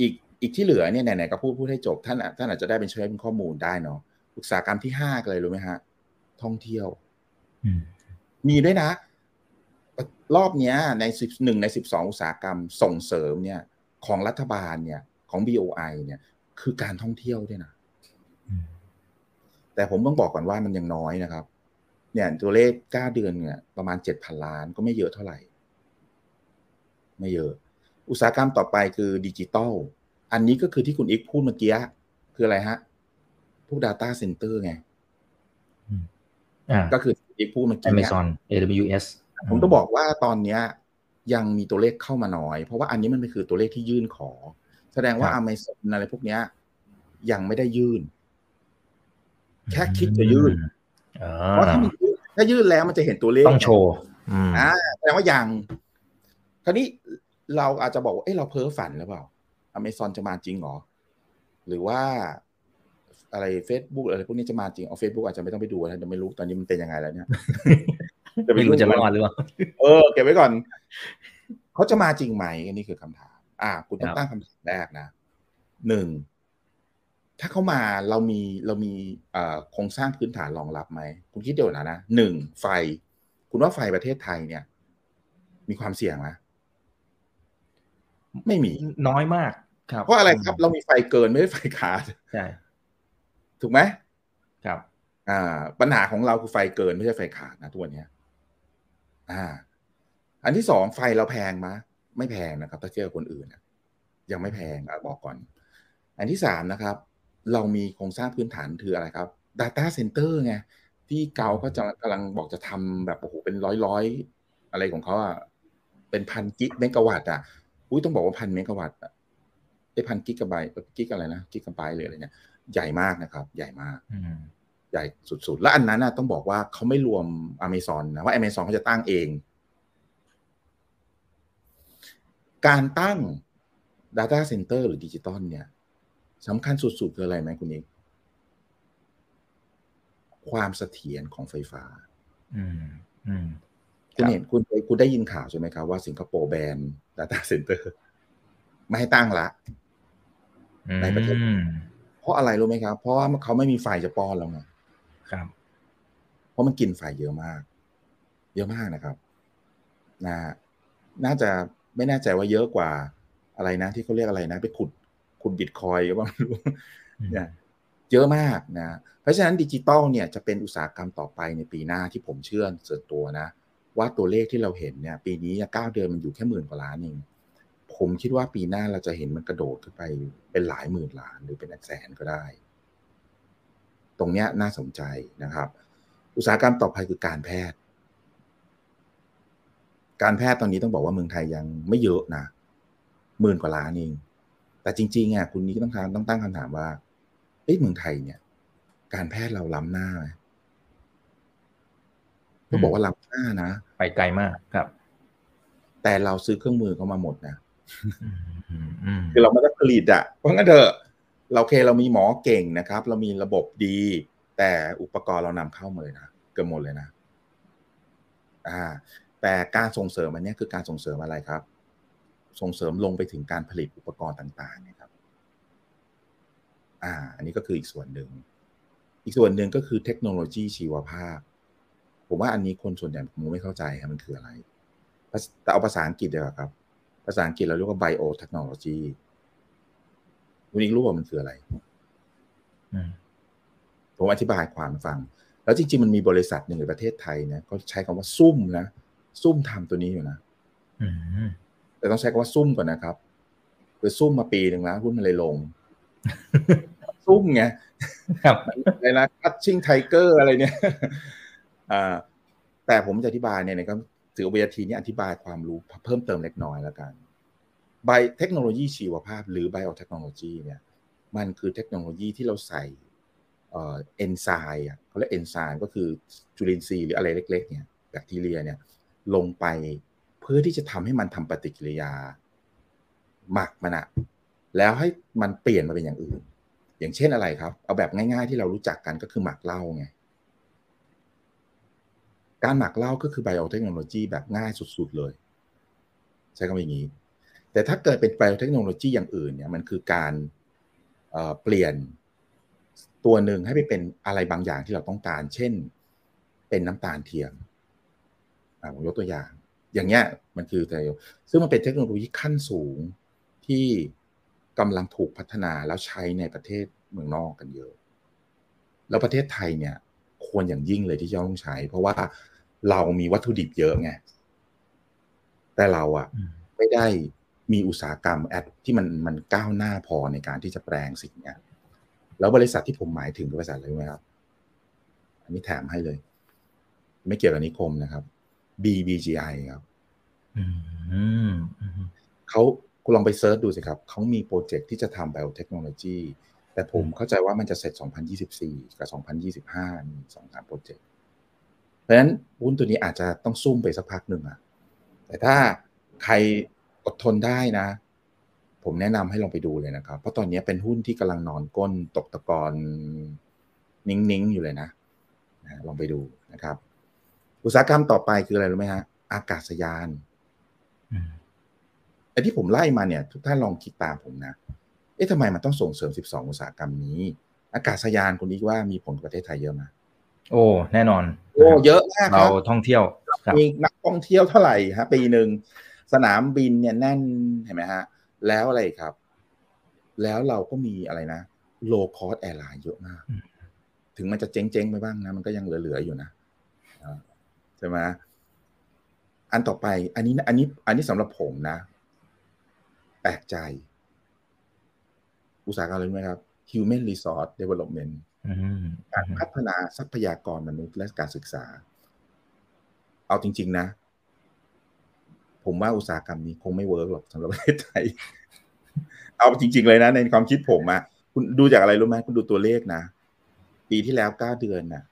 อีก อีกที่เหลือเนี่ยไหนๆก็พูดพูดให้จบท่านท่านอาจจะได้เป็นช่วยเป็นข้อมูลได้เนาะอุตสาหกรรมที่ห้ากันเลยรู้ไหมฮะ ท่องเที่ยวอืมมีด้วยนะ รอบเนี้ย ในสิบหนึ่งในสิบสองอุตสาหกรรมส่งเสริมเนี่ย ของรัฐบาลเนี่ย ของ BOI เนี่ย คือการท่องเที่ยวด้วยนะอืมแต่ผมต้องบอกก่อนว่ามันยังน้อยนะครับ เนี่ยตัวเลขเก้าเดือนเนี่ย ประมาณเจ็ดพันล้านก็ไม่เยอะเท่าไหร่ ไม่เยอะ อุตสาหกรรมต่อไปคือดิจิตอล อันนี้ก็คือที่คุณอีกพูดเมื่อกี้คืออะไรฮะ พวก Data Center ไงอ่าก็คือที่อีกพูดเมื่อกี้เนี่ย Amazon AWS ผมต้องบอกว่าตอนเนี้ย ยังมีตัวเลขเข้ามาน้อย เพราะว่าอันนี้มันเป็นคือตัวเลขที่ยื่นขอ แสดงว่าครับ Amazon อะไรพวกเนี้ย ยังไม่ได้ยื่น แค่คิดจะยื่นอ่าเพราะถ้ามันยื่นถ้ายื่นแล้วมันจะเห็นตัวเลขต้องโชว์อืมอ่าแสดงว่ายังคราวนี้เราอาจจะบอกว่าเอ้เราเพ้อฝันหรือเปล่า Amazon จะมาจริงเหรอ หรือว่าอะไร Facebook อะไรพวกนี้จะมาจริงเอา Facebook อาจจะไม่ต้องไปดูนะเดี๋ยวไม่รู้ตอนนี้มันเป็นยังไงแล้วเนี่ยเดี๋ยวปไม่ดูรู้จะรอดหรือเปล่าเออเก็บไว้ก่อนเขาจะมาจริงไหมอันนี้คือคำถาม อ่า คุณต้อครังบตั้งคำถามแรกนะหนึ่งถ้าเขามาเรามีเรามีเอ่อโครงสร้างพื้นฐานรองรับไหมคุณคิดเดี๋ยวนะนะหนึ่งไฟ คุณว่าไฟประเทศไทยเนี่ย มีความเสี่ยงไหมไม่มีน้อยมากครับ เพราะอะไรครับเรามีไฟเกินไม่ได้ไฟขาดใช่ถูกไหมครับ อ่า ปัญหาของเราคือไฟเกินไม่ใช่ไฟขาดนะตัวนเนี้ยอ่า อันที่สองไฟเราแพงมะไม่แพงนะครับ ถ้าเทียบกับคนอื่นน่ะยังไม่แพงอะบอกก่อน อันที่สามนะครับ เรามีโครงสร้างพื้นฐานคืออะไรครับ Data Center ไงที่เขาก็จะกำลังบอกจะทำแบบโอ้โหเป็นร้อยร้อยๆอะไรของเขาอะเป็นพันกิกเมกะวัตต์อะอุ้ยต้องบอกว่าพันเมกะวัตต์อะ ไอ้พันกิกะไบต์กิกอะไรนะกิกะไบต์หรืออะไรเนี่ยใหญ่มากนะครับ ใหญ่มากอืมใหญ่สุดๆ และอันนั้นนะต้องบอกว่าเขาไม่รวม Amazon นะว่า Amazon เขาจะตั้งเอง การตั้ง Data Center หรือดิจิตอลเนี่ยสำคัญสุดๆคืออะไรไหมคุณนิกความเสถียรของไฟฟ้าอืมอืมคุณเห็นคุณคุณได้ยินข่าวใช่ไหมครับว่าสิงคโปร์แบน Data Center ไม่ให้ตั้งละ ในประเทศอืมเพราะอะไรรู้ไหมครับ เพราะว่าเขาไม่มีไฟจะป้อนแล้วไงครับ เพราะมันกินไฟเยอะมาก เยอะมากนะครับนะน่าจะไม่แน่ใจว่าเยอะกว่าอะไรนะ ที่เขาเรียกอะไรนะ ไปขุดขุดบิตคอยก็ว่าไม่รู้เนี่ยเยอะมากนะ เพราะฉะนั้นดิจิตอลเนี่ยจะเป็นอุตสาหกรรมต่อไปในปีหน้าที่ผมเชื่อส่วนตัวนะ ว่าตัวเลขที่เราเห็นเนี่ย ปีนี้เก้าเดือนมันอยู่แค่หมื่นกว่าล้านเอง ผมคิดว่าปีหน้าเราจะเห็นมันกระโดดขึ้นไปเป็นหลายหมื่นล้านหรือเป็นแสนก็ได้ ตรงเนี้ยน่าสนใจนะครับ อุตสาหกรรมต่อไปคือการแพทย์ การแพทย์ตอนนี้ต้องบอกว่าเมืองไทยยังไม่เยอะนะหมื่นกว่าล้านเองแต่จริงๆอะคุณนี้ก็ต้องถามต้องตั้งคำถามว่าเอ๊ะเมืองไทยเนี่ย การแพทย์เราล้ำหน้าไหมต้องบอกว่าล้ำหน้านะ ไปไกลมากครับ แต่เราซื้อเครื่องมือเขามาหมดนะอืมอืมอืม คือเราไม่ได้ผลิตอะเพราะงั้นเถอะเราโอเคเรามีหมอเก่งนะครับ เรามีระบบดี แต่อุปกรณ์เรานำเข้ามาเลยนะเกือบหมดเลยนะอ่า แต่การส่งเสริมอันนี้คือการส่งเสริมอะไรครับ ส่งเสริมลงไปถึงการผลิตอุปกรณ์ต่างๆนี่ยครับ อ่า อันนี้ก็คืออีกส่วนหนึ่งอีกส่วนหนึ่งก็คือเทคโนโลยีชีวภาพ ผมว่าอันนี้คนส่วนใหญ่ผมไม่เข้าใจครับมันคืออะไรแต่เอาภาษาอังกฤษดียวครับ ภาษาอังกฤษเราเรียกว่า biotechnology คุณอีกรู้ว่ามันคืออะไรผมอธิบายความฟัง แล้วจริง ๆ มันมีบริษัทหนึ่งในประเทศไทยเนี่ยเขาใช้คำว่าซุ่มนะ ซุ่มทำตัวนี้อยู่นะแต่ต้องใช้คำว่าซุ่มก่อนนะครับคือซุ่มมาปีหนึ่งแล้วหุ้นมันเลยลง ซุ่มไงครับอะไรนะคัตชิ่งไทเกอร์อะไรเนี่ยอ่าแต่ผมจะอธิบายเนี่ยนะครับ ถือเวทีนี้อธิบายความรู้เพิ่มเติมเล็กน้อยแล้วกันไบเทคโนโลยีชีวภาพ หรือไบโอเทคโนโลยีเนี่ยมันคือเทคโนโลยีที่เราใส่เอนไซม์เขาเรียกเอนไซม์ก็คือจุลินทรีย์หรืออะไรเล็กๆเนี่ยแบคทีเรียเนี่ยลงไปเพื่อที่จะทำให้มันทำปฏิกิริยาหมักมันอะแล้วให้มันเปลี่ยนมาเป็นอย่างอื่น อย่างเช่นอะไรครับ เอาแบบง่ายๆที่เรารู้จักกันก็คือหมักเหล้าไง การหมักเหล้าก็คือไบโอเทคโนโลยีแบบง่ายสุดๆเลย ใช้คำอย่างนี้ แต่ถ้าเกิดเป็นไบโอเทคโนโลยีอย่างอื่นเนี่ยมันคือการเปลี่ยนตัวหนึ่งให้ไปเป็นอะไรบางอย่างที่เราต้องการ เช่น เป็นน้ำตาลเทียมผมยกตัวอย่าง อย่างเงี้ยมันคือแต่ซึ่งมันเป็นเทคโนโลยีขั้นสูงที่กำลังถูกพัฒนาแล้วใช้ในประเทศเมืองนอกกันเยอะ แล้วประเทศไทยเนี่ย ควรอย่างยิ่งเลยที่จะต้องใช้ เพราะว่าเรามีวัตถุดิบเยอะไงแต่เราอะไม่ได้มีอุตสาหกรรมแอดที่มันมันก้าวหน้าพอในการที่จะแปลงสิ่งนี้แล้วบริษัทที่ผมหมายถึงบริษัทอะไรไหมครับ อันนี้แถมให้เลย ไม่เกี่ยวกับนิคมนะครับ BBGI ครับเขาคุณลองไป search ดูสิครับ เขามีโปรเจกต์ที่จะทำ biotechnology แต่ผมเข้าใจว่ามันจะเสร็จ 2024 กับ 2025มีสองสามโปรเจกต์เพราะฉะนั้นหุ้นตัวนี้อาจจะต้องซุ่มไปสักพักหนึ่งอะแต่ถ้าใครอดทนได้นะ ผมแนะนำให้ลองไปดูเลยนะครับ เพราะตอนนี้เป็นหุ้นที่กำลังนอนก้นตกตะกอนนิ่งๆอยู่เลยนะนะลองไปดูนะครับ อุตสาหกรรมต่อไปคืออะไรรู้ไหมฮะ อากาศยานไอ้ที่ผมไล่มาเนี่ย ทุกท่านลองคิดตามผมนะ เอ๊ะทำไมมันต้องส่งเสริม 12 อุตสาหกรรมนี้ อากาศยานคุณนี้ว่ามีผลกับประเทศไทยเยอะไหมโอ้แน่นอน โอ้เยอะมากเราท่องเที่ยวมีนักท่องเที่ยวเท่าไหร่ฮะปีหนึ่งสนามบินเนี่ยแน่นเห็นไหมฮะ แล้วอะไรครับ แล้วเราก็มีอะไรนะ low cost airline เยอะมาก ถึงมันจะเจ๊งๆไปบ้างนะ มันก็ยังเหลือๆอยู่นะใช่ไหมอันต่อไป อันนี้ อันนี้ อันนี้สำหรับผมนะ แปลกใจ อุตสาหกรรมอะไรไหมครับ human resource development การพัฒนาทรัพยากรมนุษย์และการศึกษา เอาจริง ๆ นะ ผมว่าอุตสาหกรรมนี้คงไม่เวิร์กหรอกสำหรับประเทศไทย เอาจริง ๆ เลยนะ ในความคิดผมอะคุณดูจากอะไรรู้ไหมคุณดูตัวเลขนะ ปีที่แล้วเก้าเดือนน่ะ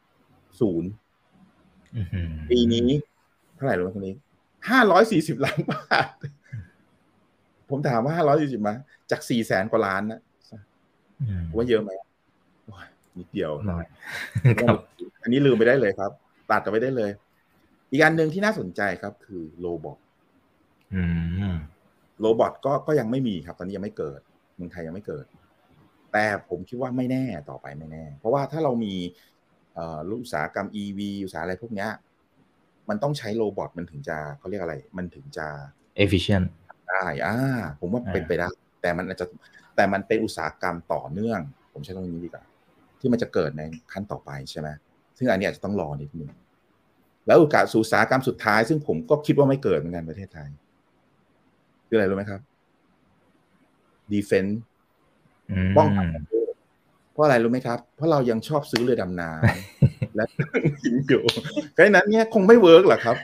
ศูนย์ปีนี้เท่าไหร่รู้ไหมคนนี้ห้าร้อยสี่สิบล้านบาท ผมถามว่าห้าร้อยสี่สิบมาจากสี่แสนกว่าล้านนะ ว่าเยอะไหมนิดเดียวน้อยอันนี้ลืมไปได้เลยครับ ตัดกันไปได้เลย อีกอันหนึ่งที่น่าสนใจครับ คือโรบอทโรบอทก็ก็ยังไม่มีครับ ตอนนี้ยังไม่เกิดเมืองไทยยังไม่เกิด แต่ผมคิดว่าไม่แน่ต่อไปไม่แน่ เพราะว่าถ้าเรามีอุตสาหกรรม EV อุตสาหอะไรพวกนี้มันต้องใช้โรบอทมันถึงจะเขาเรียกอะไร มันถึงจะ efficient ได้อ่าผมว่าเป็นไปได้ แต่มันอาจจะ แต่มันเป็นอุตสาหกรรมต่อเนื่อง ผมใช้ตรงนี้ดีกว่าที่มันจะเกิดในขั้นต่อไปใช่ไหมซึ่งอันนี้อาจจะต้องรอนิดนึงแล้วอุตสาหกรรมสุดท้าย ซึ่งผมก็คิดว่าไม่เกิดเหมือนกันประเทศไทยคืออะไรรู้ไหมครับ defense ป้องกันเพราะอะไรรู้ไหมครับ เพราะเรายังชอบซื้อเรือดำน้ำและหินอยู่เพราะนั้นเนี่ยคงไม่ work หรอกครับ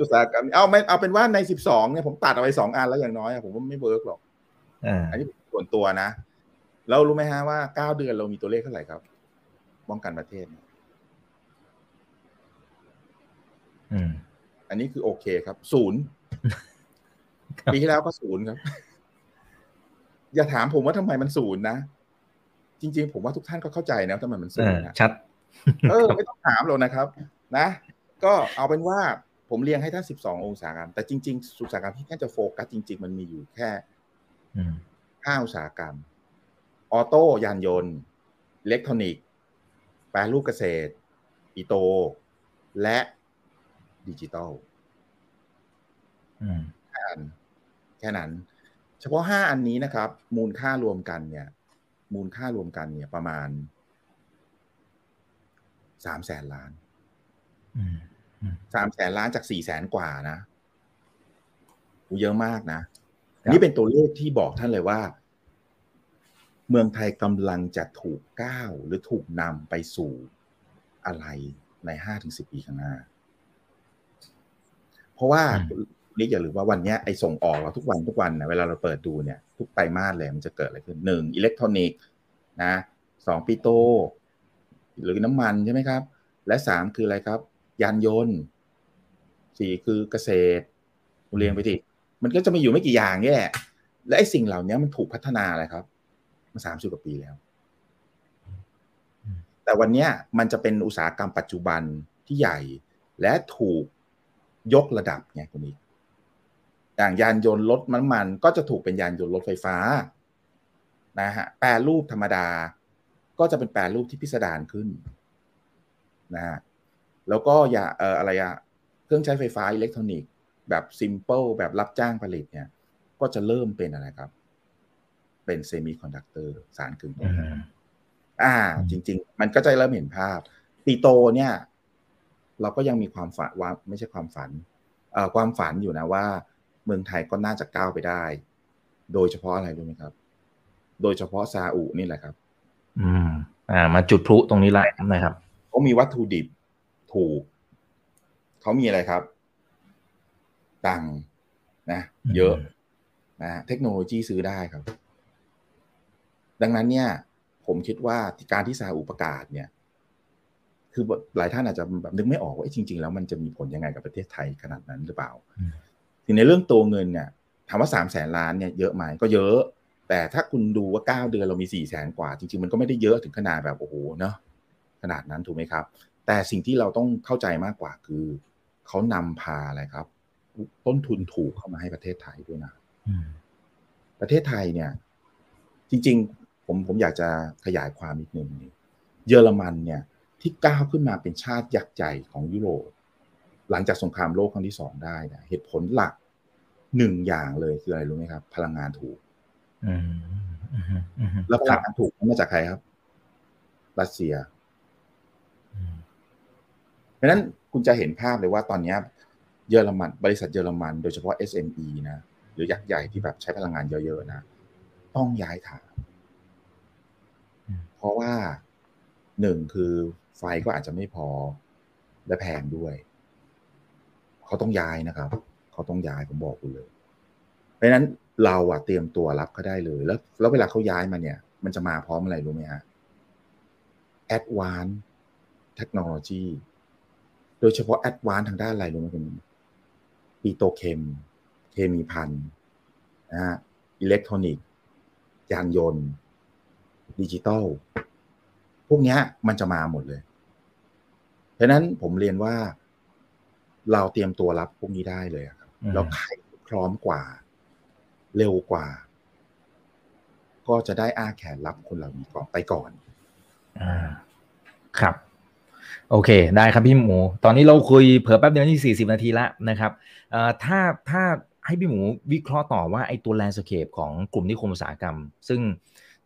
อุตสาหกรรมเอาไม่เอาเป็นว่าในสิบสองเนี่ยผมตัดเอาไปสองอันแล้วอย่างน้อยผมว่าไม่ work หรอกอันนี้ ส่วนตัวนะเรารู้ไหมฮะว่าเก้าเดือนเรามีตัวเลขเท่าไหร่ครับป้องกันประเทศอันนี้คือโอเคครับศูนย์ปีที่แล้วก็ศูนย์ครับ อย่าถามผมว่าทำไมมันศูนย์นะ จริง ๆ ผมว่าทุกท่านก็เข้าใจนะทำไมมันศูนย์นะชัดเออไม่ต้องถามหรอกนะครับ นะ ก็เอาเป็นว่าผมเรียงให้ท่านสิบสององศากรรมแต่จริงๆอุตสาหกรรมที่ท่านจะโฟกัสจริง ๆ มันมีอยู่แค่อืม ห้าอุตสาหกรรม auto ยานยนต์อิเล็กทรอนิกส์ แปรรูปเกษตรปิโตรและดิจิตอลอืมห้าอันแค่นั้น เฉพาะห้าอันนี้นะครับ มูลค่ารวมกันเนี่ย มูลค่ารวมกันเนี่ยประมาณสามแสนล้านอืมสามแสนล้านจากสี่แสนกว่านะโอ้เยอะมากนะครับ นี่เป็นตัวเลขที่บอกท่านเลยว่า เมืองไทยกำลังจะถูกก้าวหรือถูกนำไปสู่อะไรในห้าถึงสิบปีข้างหน้า เพราะว่าอืมนี่อย่าลืมว่าวันเนี้ยไอ้ส่งออกเราทุกวันทุกวันนะเวลาเราเปิดดูเนี่ย ทุกไตรมาสเลยมันจะเกิดอะไรขึ้นหนึ่งอิเล็กทรอนิกส์นะสองปิโตรหรือน้ำมันใช่ไหมครับ และสามคืออะไรครับ ยานยนต์สี่คือเกษตรเรียงไปที มันก็จะมีอยู่ไม่กี่อย่างนี่แหละ และไอ้สิ่งเหล่านี้มันถูกพัฒนาอะไรครับ มาสามสิบกว่าปีแล้ว แต่วันนี้มันจะเป็นอุตสาหกรรมปัจจุบันที่ใหญ่ และถูกยกระดับไงคุณนี้อย่างยานยนต์รถน้ำมัน ก็จะถูกเป็นยานยนต์รถไฟฟ้านะฮะแปรรูปธรรมดา ก็จะเป็นแปรรูปที่พิสดารขึ้นนะฮะแล้วก็อย่าเอ่ออะไรอะเครื่องใช้ไฟฟ้าอิเล็กทรอนิกส์ แบบซิมเ l ิลแบบรับจ้างผลิตเนี่ย ก็จะเริ่มเป็นอะไรครับ เป็น semiconductor สารกึ่งตัวนำอ่าอืมจริง ๆ มันก็จะเริ่มเห็นภาพปิโตรเนี่ย เราก็ยังมีความฝันว่าไม่ใช่ความฝันเอ่อความฝันอยู่นะว่า เมืองไทยก็น่าจะก้าวไปได้ โดยเฉพาะอะไรรู้ไหมครับ โดยเฉพาะซาอุนี่แหละครับ อืม อ่า มาจุดพลุตรงนี้ละนะครับเขามีวัตถุดิบถูก เขามีอะไรครับ ตังค์นะเยอะนะเทคโนโลยีซื้อได้ครับ ดังนั้นเนี่ย ผมคิดว่าการที่ซาอุประกาศเนี่ย คือหลายท่านอาจจะแบบนึกไม่ออกว่าเอ๊ะจริง ๆ แล้วมันจะมีผลยังไงกับประเทศไทยขนาดนั้นหรือเปล่าอืมทีในเรื่องตัวเงินเนี่ยถามว่าสามแสนล้านเนี่ยเยอะไหมก็เยอะ แต่ถ้าคุณดูว่าเก้าเดือนเรามีสี่แสนกว่า จริง ๆ มันก็ไม่ได้เยอะถึงขนาดแบบโอ้โหเนาะขนาดนั้นถูกไหมครับ แต่สิ่งที่เราต้องเข้าใจมากกว่าคือเขานำพาอะไรครับ ต้นทุนถูกเข้ามาให้ประเทศไทยด้วยนะอืมประเทศไทยเนี่ย จริง ๆ ผมผมอยากจะขยายความนิดนึงนี่เยอรมันเนี่ย ที่ก้าวขึ้นมาเป็นชาติยักษ์ใหญ่ของยุโรปหลังจากสงครามโลกครั้งที่สองได้นะเหตุผลหลักหนึ่งอย่างเลยคืออะไรรู้ไหมครับ พลังงานถูกอืมอืมอืมแล้วพคลัรังบงานถูกมาจากใครครับ รัสเซียอืมเพราะฉะนั้นคุณจะเห็นภาพเลยว่าตอนเนี้ย เยอรมัน บริษัทเยอรมัน โดยเฉพาะ SME นะหรือยักษ์ใหญ่ที่แบบใช้พลังงานเยอะๆนะต้องย้ายฐานเพราะว่าหนึ่งคือไฟก็อาจจะไม่พอและแพงด้วย เขาต้องย้ายนะครับ เขาต้องย้ายผมบอกคุณเลย เพราะฉะนั้นเราอะเตรียมตัวรับเขาได้เลย แล้วแล้วเวลาเขาย้ายมาเนี่ย มันจะมาพร้อมอะไรรู้ไหมฮะ Advanced Technology โดยเฉพาะ Advanced ทางด้านอะไรรู้ไหมคุณ ปีโตรเคม เคมีพันนะฮะอิเล็กทรอนิกส์ยานยนต์ ดิจิตอล พวกเนี้ยมันจะมาหมดเลย เพราะฉะนั้นผมเรียนว่าเราเตรียมตัวรับพวกนี้ได้เลยอะครับอืมแล้วใครพร้อมกว่า เร็วกว่า ก็จะได้อ้าแขนรับคนเหล่านี้ก่อนไปก่อน อ่า ครับ โอเค ได้ครับพี่หมู ตอนนี้เราคุยเผื่อแป๊บเดียวนี่สี่สิบนาทีละนะครับถ้าถ้าให้พี่หมูวิเคราะห์ต่อว่าไอ้ตัว landscape ของกลุ่มนิคมอุตสาหกรรม ซึ่ง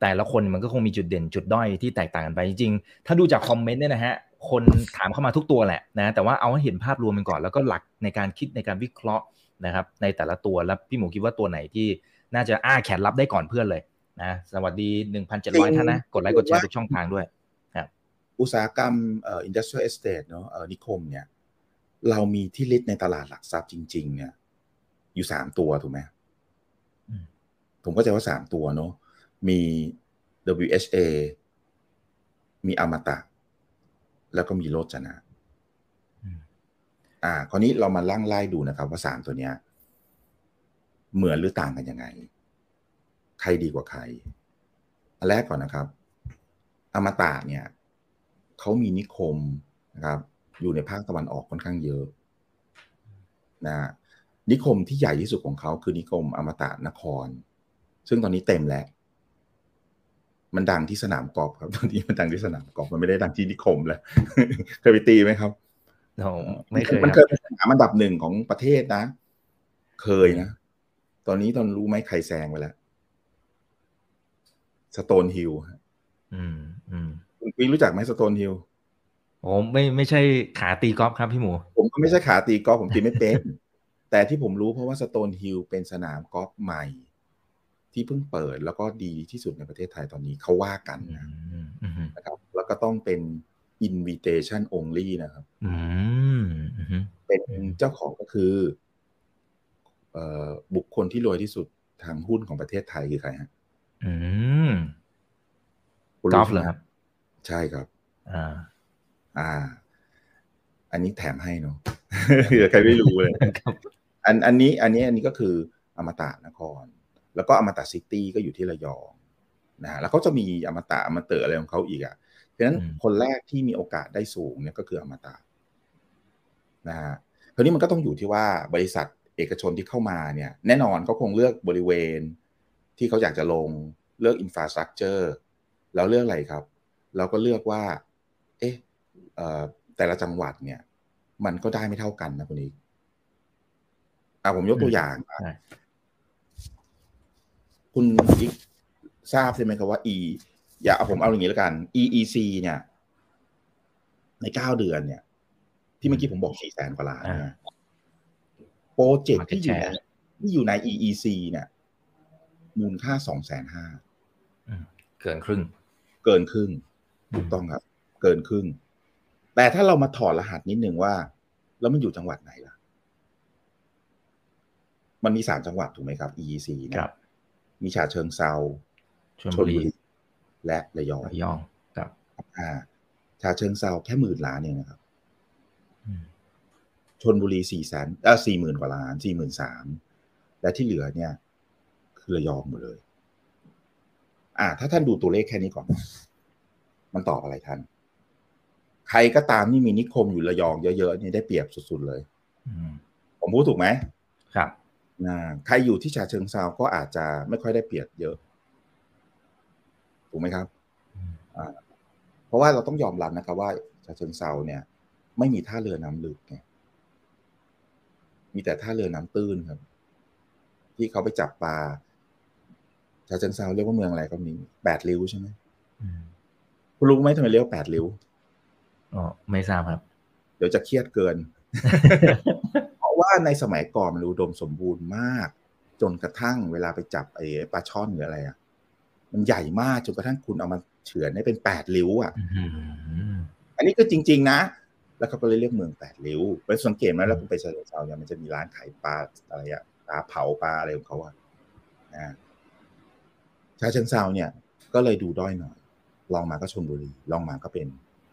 แต่ละคนมันก็คงมีจุดเด่นจุดด้อยที่แตกต่างกันไปจริงๆ ถ้าดูจาก comment เนี่ยนะฮะคนถามเข้ามาทุกตัวแหละนะแต่ว่าเอาให้เห็นภาพรวมมันก่อนแล้วก็หลักในการคิดในการวิเคราะห์นะครับในแต่ละตัวแล้วพี่หมูคิดว่าตัวไหนที่น่าจะอ้าแขนรับได้ก่อนเพื่อนเลยนะสวัสดี 1,700 ท่านนะ กดไลค์กดแชร์ทุกช่องทางด้วย อุตสาหกรรมเอ่อ industrial estate เนาะเอ่อนิคมเนี่ยเรามีที่ลิสต์ในตลาดหลักทรัพย์จริง ๆ เนี่ย อยู่สามตัวถูกไหมอืมผมก็จะว่าสามตัวเนาะมี WHA มีอมตะ แล้วก็มีโลจนะอืมอ่า คราวนี้เรามาล่างไล่ดูนะครับ ว่าสามตัวเนี้ย เหมือนหรือต่างกันยังไง ใครดีกว่าใคร อันแรกก่อนนะครับ อมตะเนี่ย เขามีนิคมนะครับ อยู่ในภาคตะวันออกค่อนข้างเยอะนะนิคมที่ใหญ่ที่สุดของเขาคือนิคมอมตะนคร ซึ่งตอนนี้เต็มแล้ว มันดังที่สนามกอล์ฟครับตอนนี้มันดังที่สนามกอล์ฟมันไม่ได้ดังที่นิคมแล้วเคยไปตีไหมครับโอ้ไม่เคยมันคเครับยเป็นสนามอันดับหนึ่งของประเทศนะ เคยนะ ตอนนี้ตอนรู้ไหมใครแซงไปแล้วStonehill อืมอืม คุณปิ๊งรู้จักไหม Stonehill โอ้ไม่ไม่ใช่ขาตีกอล์ฟครับพี่หมู ผมก็ไม่ใช่ขาตีกอล์ฟผมตีไม่เป็น แต่ที่ผมรู้เพราะว่า Stonehill เป็นสนามกอล์ฟใหม่ ที่เพิ่งเปิดแล้วก็ดีที่สุดในประเทศไทยตอนนี้เขาว่ากันอืนะมอืมนะครับ แล้วก็ต้องเป็น invitation only นะครับอืมอืมเป็นเจ้าของก็คือเอ่อบุคคลที่รวยที่สุดทางหุ้นของประเทศไทยคือใครฮะอืมคุณกอล์ฟใช่เหรไมอครับ ใช่ครับ อ่า อ่า อันนี้แถมให้เนาะเผื่อใครไม่รู้เลยครับอันอันนี้ อันนี้อันนี้ก็คืออมตะนคร แล้วก็อมตะซิตี้ก็อยู่ที่ระยองนะแล้วเขาจะมีอมตะอมเตอร์อะไรของเขาอีกอะเพราะฉะนั้นคนแรกที่มีโอกาสได้สูงเนี่ยก็คืออมตะนะฮะคราวนี้มันก็ต้องอยู่ที่ว่าบริษัทเอกชนที่เข้ามาเนี่ย แน่นอนเขาคงเลือกบริเวณที่เขาอยากจะลงเลือกอินฟราสตรักเจอร์แล้วเลือกอะไรครับ เราก็เลือกว่า เอ๊ะเอ่อแต่ละจังหวัดเนี่ย มันก็ได้ไม่เท่ากันนะคุณอีกอ่าผมยกตัวอย่างอะใช่คุณอีกทราบใช่ไหมครับว่า E อย่าเอาผมเอาอย่างนี้แล้วกัน EEC เนี่ย ในเก้าเดือนเนี่ย ที่เมื่อกี้ผมบอกสี่แสนกว่าล้านเนี่ยโปรเจกต์ที่อยู่ในที่อยู่ใน EEC เนี่ย มูลค่าสองแสนห้าอืมเกินครึ่ง เกินครึ่ง ถูกต้องครับ เกินครึ่ง แต่ถ้าเรามาถอดรหัสนิดนึงว่า แล้วมันอยู่จังหวัดไหนล่ะ มันมีสามจังหวัดถูกไหมครับ EEC คเนี่รัยบมีฉะเชิงเซาชลบุรีและระยองระยองครับอ่าฉะเชิงเซาแค่หมื่นล้านเองนะครับอืมชนบุรีสี่แสนเออสี่หมื่นกว่าล้านสี่หมื่นสามและที่เหลือเนี่ย คือระยองหมดเลย อ่า ถ้าท่านดูตัวเลขแค่นี้ก่อน มันตอบอะไรท่านใครก็ตามที่มีนิคมอยู่ระยองเยอะๆนี่ได้เปรียบสุดๆเลยอืมผมพูดถูกไหมครับนะใครอยู่ที่ฉะเชิงเซาก็อาจจะไม่ค่อยได้เปรียบเยอะ ถูกไหมครับอืมอ่าเพราะว่าเราต้องยอมรับนะครับ ว่าฉะเชิงเซาเนี่ย ไม่มีท่าเรือน้ำลึกไงมีแต่ท่าเรือน้ำตื้นครับ ที่เขาไปจับปลาฉะเชิงเซาเรียกว่าเมืองอะไรก็มีแปดริ้วใช่ไหมอืม คุณรู้ไหมทำไมเรียกว่าแปดริ้วอ๋อไม่ทราบครับ เดี๋ยวจะเครียดเกิน เพราะว่าในสมัยก่อนมันอุดมสมบูรณ์มาก จนกระทั่งเวลาไปจับไอ้ปลาช่อนหรืออะไรอะมันใหญ่มากจนกระทั่งคุณเอามาเฉือนให้เป็นแปดริ้ว อะอืมอันนี้คือจริง ๆ นะ แล้วเขาก็เลยเรียกเมืองแปดริ้วไปสังเกตไหมแล้วคุณไปเฉลิมเซาเนี่ยมันจะมีร้านขายปลาอะไรอะปลาเผาปลาอะไรของเขาอะนะชาเชิงเซาเนี่ย ก็เลยดูด้อยหน่อย ลองมาก็ชลบุรีลองมาก็เป็น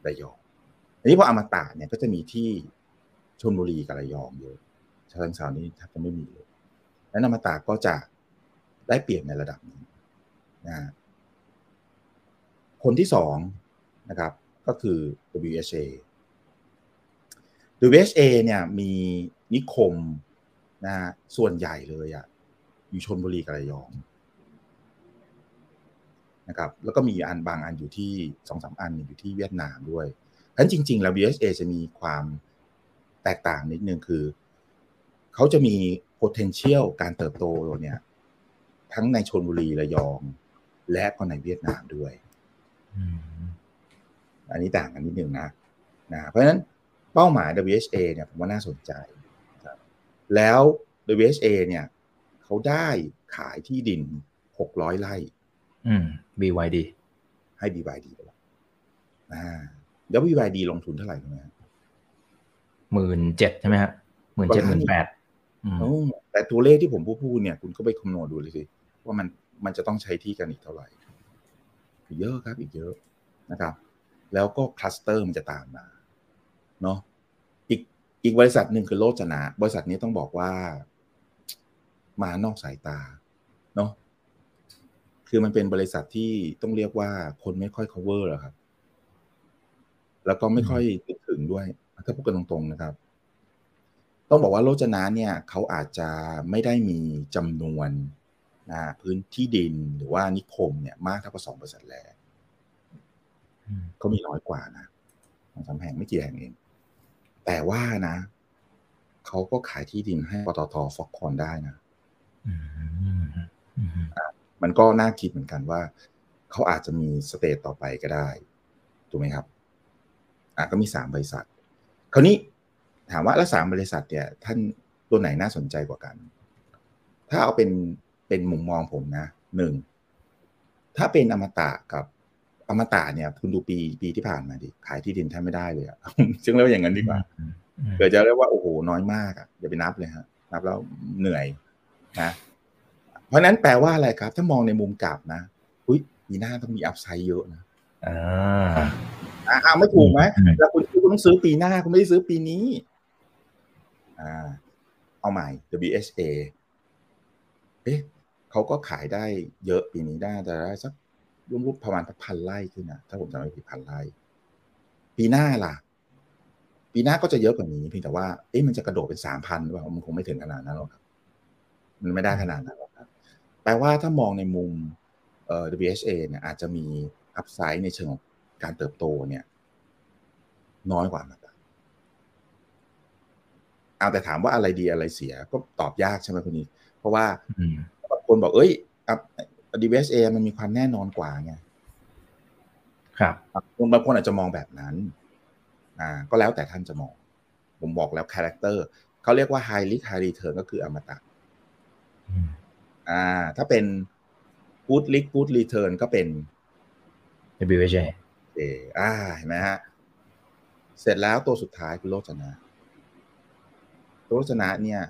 ระยองอันนี้พออมตะเนี่ยก็จะมีที่ชลบุรีกับระยองเยอะชาเชิงเซานี่แทบจะไม่มีเลยและอมตะก็จะได้เปรียบในระดับนี้นะคนที่สองนะครับก็คือ WHA WHA เนี่ยมีนิคมนะฮะส่วนใหญ่เลยอะอยู่ชนบุรีกับระยอง นะครับแล้วก็มีอันบางอันอยู่ที่สองสามอันอยู่ที่เวียดนามด้วยเพราะฉะนั้นจริง ๆ แล้ว WHA จะมีความแตกต่างนิดนึงคือ เขาจะมี potential การเติบโตเนี่ยทั้งในชนบุรีระยอง และก็ในเวียดนามด้วยอืมอันนี้ต่างกันนิดนึงนะนะเพราะฉะนั้นเป้าหมาย WHA เนี่ยผมว่าน่าสนใจครับแล้ว WHA เนี่ยเขาได้ขายที่ดิน 600ไร่ อืม BYD ให้ BYD ไปแล้วอ่าแล้ว BYD ลงทุนเท่าไหร่รู้ไหมครับหมื่นเจ็ดใช่ไหมฮะหมื่นเจ็ดหมื่นแปดอืมโอ้แต่ตัวเลขที่ผมพูดพูดเนี่ย คุณก็ไปคำนวณดูเลยสิว่ามันมันจะต้องใช้ที่กันอีกเท่าไหร่อีกเยอะครับอีกเยอะนะครับ แล้วก็คลัสเตอร์มันจะตามมาเนาะอีกอีกบริษัทหนึ่งคือโลจนะ บริษัทนี้ต้องบอกว่า มานอกสายตา เนาะ คือมันเป็นบริษัทที่ต้องเรียกว่าคนไม่ค่อย cover หรอกครับ แล้วก็ไม่ค่อยนึกถึงด้วย ถ้าพูดกันตรงๆนะครับ ต้องบอกว่าโรจนะเนี่ยเขาอาจจะไม่ได้มีจำนวนนะพื้นที่ดินหรือว่านิคมเนี่ยมากเท่ากับสองบริษัทแรกเขามีน้อยกว่านะสองสามแห่งไม่กี่แห่งเอง แต่ว่านะเขาก็ขายที่ดินให้ปตทฟอกคอนได้นะ มันก็น่าคิดเหมือนกันว่า เขาอาจจะมีสเตตต่อไปก็ได้ถูกไหมครับอะก็มีสามบริษัท คราวนี้ถามว่าแล้วสามบริษัทเนี่ย ท่านตัวไหนน่าสนใจกว่ากัน ถ้าเอาเป็นเป็นมุมมองผมนะหนึ่งถ้าเป็นอมตะกับอมตะเนี่ย คุณดูปีปีที่ผ่านมาดิขายที่ดินแทบไม่ได้เลยอะจึงเรียกว่าอย่างนั้นดีกว่าเกิดจะเรียกว่าโอ้โหน้อยมากอะอย่าไปนับเลยฮะนับแล้วเหนื่อยนะ เพราะนั้นแปลว่าอะไรครับ ถ้ามองในมุมกลับนะอุ้ยปีหน้าต้องมีอัพไซด์เยอะนะอ่าอ่าไม่ถูกไหมแล้วคุณคุณต้องซื้อปีหน้าคุณไม่ได้ซื้อปีนี้ อ่า เอาใหม่ WHA เอ๊ะเขาก็ขายได้เยอะปีนี้ได้แต่ได้สักรุ่มๆประมาณพันไร่ขึ้นนะถ้าผมจำไม่ผิดพันไร่ปีหน้าล่ะ ปีหน้าก็จะเยอะกว่านี้เพียงแต่ว่าเอ๊ะมันจะกระโดดเป็นสามพันหรือเปล่ามันคงไม่ถึงขนาดนั้นหรอกครับ มันไม่ได้ขนาดนั้นหรอกครับ แปลว่าถ้ามองในมุมเอ่อ WHA เนี่ยอาจจะมีอัพไซด์ในเชิงของการเติบโตเนี่ย น้อยกว่าอมตะเอาแต่ถามว่าอะไรดีอะไรเสียก็ตอบยากใช่ไหมคุณนี้ เพราะว่าบางคนบอกเอ้ย WHA มันมีความแน่นอนกว่าไงครับบางคนอาจจะมองแบบนั้น อ่า ก็แล้วแต่ท่านจะมอง ผมบอกแล้ว character เขาเรียกว่า high risk high return ก็คืออมตะ อ่า ถ้าเป็น good risk good return ก็เป็น WHA เออ่าเห็นไหมฮะ เสร็จแล้วตัวสุดท้ายคือโลจนะตัวโลจนะเนี่ย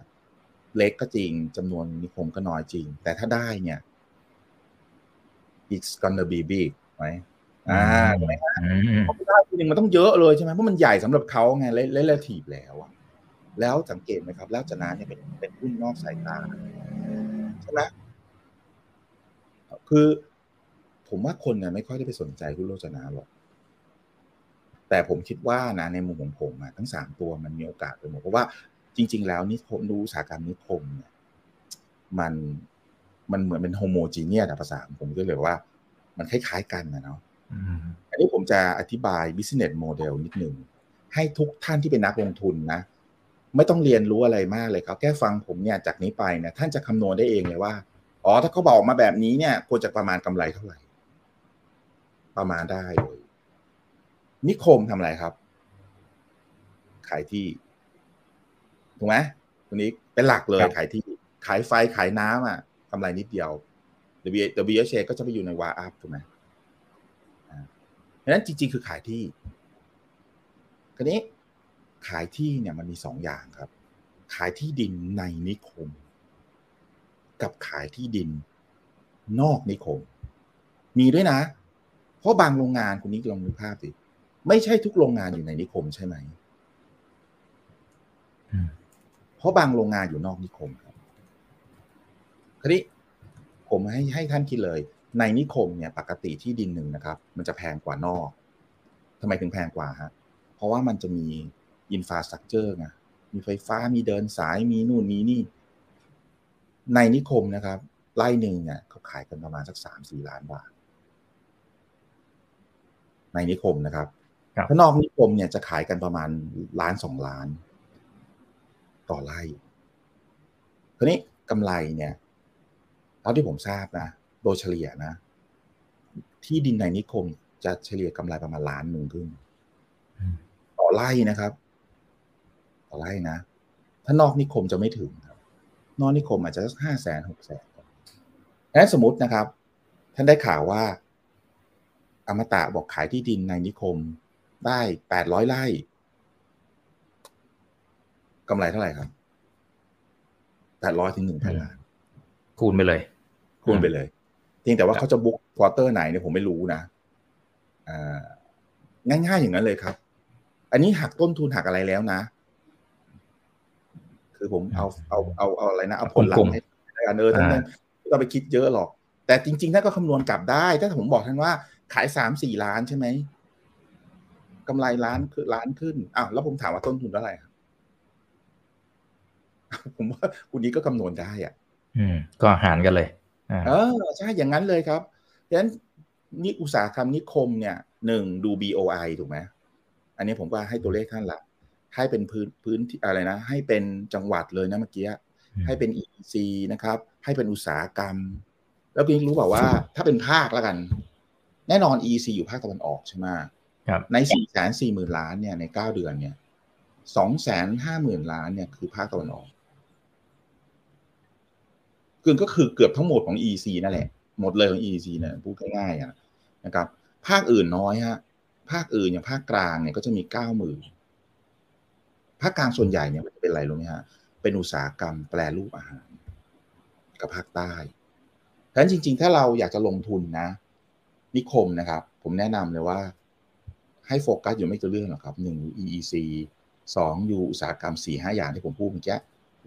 เล็กก็จริงจำนวนนิคมก็น้อยจริง แต่ถ้าได้เนี่ย it's gonna be big ไหมอ่าถูกไหมฮะเพราะได้ทีนึงมันต้องเยอะเลยใช่ไหมเพราะมันใหญ่สำหรับเขาไงเล่นเล่ทีบแล้วอะแล้วสังเกตไหมครับ แล้วจนะเนี่ยเป็นเป็นหุ้นนอกสายตาใช่ไหมคือผมว่าคนเนี่ยไม่ค่อยได้ไปสนใจหุ้นโลจนะหรอกแต่ผมคิดว่านะในมุมของผมอะทั้งสามตัวมันมีโอกาสไปหมดเพราะว่าจริง ๆ แล้วนิคมดูอุตสาหกรรมนิคมเนี่ยมันมันเหมือนเป็นโฮโมจีเนียสภาษาผมก็เลยว่า มันคล้าย ๆ กันนะเนาะอันนี้ผมจะอธิบาย business model นิดนึงให้ทุกท่านที่เป็นนักลงทุนนะ ไม่ต้องเรียนรู้อะไรมากเลยครับแค่ฟังผมเนี่ยจากนี้ไปเนี่ยท่านจะคำนวณได้เองเลยว่าอ๋อถ้าเขาบอกมาแบบนี้เนี่ยควรจะประมาณกำไรเท่าไหร่ ประมาณได้เลยนิคมทำอะไรครับ ขายที่ถูกไหมตัวนี้เป็นหลักเลยขายที่ ขายไฟขายน้ำอะกำไรนิดเดียว WHA ก็จะไปอยู่ในวาอัพถูกไหมดังนั้นจริง ๆ คือขายที่คราวนี้ ขายที่เนี่ยมันมีสองอย่างครับ ขายที่ดินในนิคม กับขายที่ดินนอกนิคม มีด้วยนะ เพราะบางโรงงานคุณนี้ลองดูภาพสิไม่ใช่ทุกโรงงานอยู่ในนิคมใช่ไหมเพราะบางโรงงานอยู่นอกนิคมครับคราวนี้ผมให้ให้ท่านคิดเลย ในนิคมเนี่ย ปกติที่ดินหนึ่งนะครับ มันจะแพงกว่านอกทำไมถึงแพงกว่าฮะเพราะว่ามันจะมี อินฟาสตรักเจอร์ไงมีไฟฟ้ามีเดินสายมีนู่นมีนี่ ในนิคมนะครับไร่หนึ่งเนี่ยเขาขายกันประมาณสักสามสี่ล้านบาท ในนิคมนะครับถ้านอกนิคมเนี่ยจะขายกันประมาณล้านสองล้าน ต่อไร่ทีนี้กำไรเนี่ยท่าที่ผมทราบนะโดยเฉลี่ยนะ ที่ดินในนิคมจะเฉลี่ยกำไรประมาณล้านหนึ่งขึ้น ต่อไร่นะครับ ต่อไร่นะ ถ้านอกนิคมจะไม่ถึงครับนอกนิคมอาจจะสักห้าแสนหกแสนนั้นสมมตินะครับ ท่านได้ข่าวว่า อมตะบอกขายที่ดินในนิคมได้แปดร้อยไร่กำไรเท่าไหร่ครับแปดร้อยถึงหนึ่งพันล้านคูณไปเลย คูณไปเลยเพียงแต่ว่าเขาจะบุ๊กควอเตอร์ไหนเนี่ยผมไม่รู้นะง่ายๆอย่างนั้นเลยครับ อันนี้หักต้นทุนหักอะไรแล้วนะ คือผมเอาเอาเอาเอาอะไรนะเอาผลลัพธ์ให้กันเออท่านไม่ต้องไปคิดเยอะหรอก แต่จริงๆท่านก็คำนวณกลับได้ ถ้าผมบอกท่านว่าขายสามสี่ล้านใช่ไหมกำไรล้านคือล้านขึ้นอ้าวแล้วผมถามว่าต้นทุนเท่าไหร่ผมว่าคุณนี้ก็คำนวณได้อะ อืม ก็หารกันเลยอ่าเออใช่อย่างนั้นเลยครับเพราะฉะนั้นนี่อุตสาหกรรมนิคมเนี่ยหนึ่งดู BOI ถูกไหมอันนี้ผมก็ให้ตัวเลขท่านละ ให้เป็นพื้นพื้นที่อะไรนะ ให้เป็นจังหวัดเลยนะเมื่อกี้ให้เป็น EC นะครับ ให้เป็นอุตสาหกรรม แล้วคุณรู้เปล่าว่า ถ้าเป็นภาคแล้วกัน แน่นอน EC อยู่ภาคตะวันออกใช่ไหมครับใน4ี่แสนสี่หมื่นล้านเนี่ยในเก้าเดือนเนี่ยสองแสนห้าหมื่นล้านเนี่ยคือภาคตะวันออกคือก็คือเกือบทั้งหมดของ EC นั่นแหละ หมดเลยของ EC เนี่ยพูดง่ายๆอะนะครับ ภาคอื่นน้อยฮะ ภาคอื่นอย่างภาคกลางเนี่ยก็จะมีเก้าหมื่น ภาคกลางส่วนใหญ่เนี่ยมันเป็นอะไรรู้ไหมฮะเป็นอุตสาหกรรมแปรรูปอาหาร กับภาคใต้เพราะฉะนั้นจริง ๆ ถ้าเราอยากจะลงทุนนะ นิคมนะครับ ผมแนะนำเลยว่า ให้โฟกัสอยู่ไม่กี่เรื่องหรอกครับหนึ่ง EEC สองอยู่อุตสาหกรรมสี่ห้าอย่างที่ผมพูดเมื่อกี้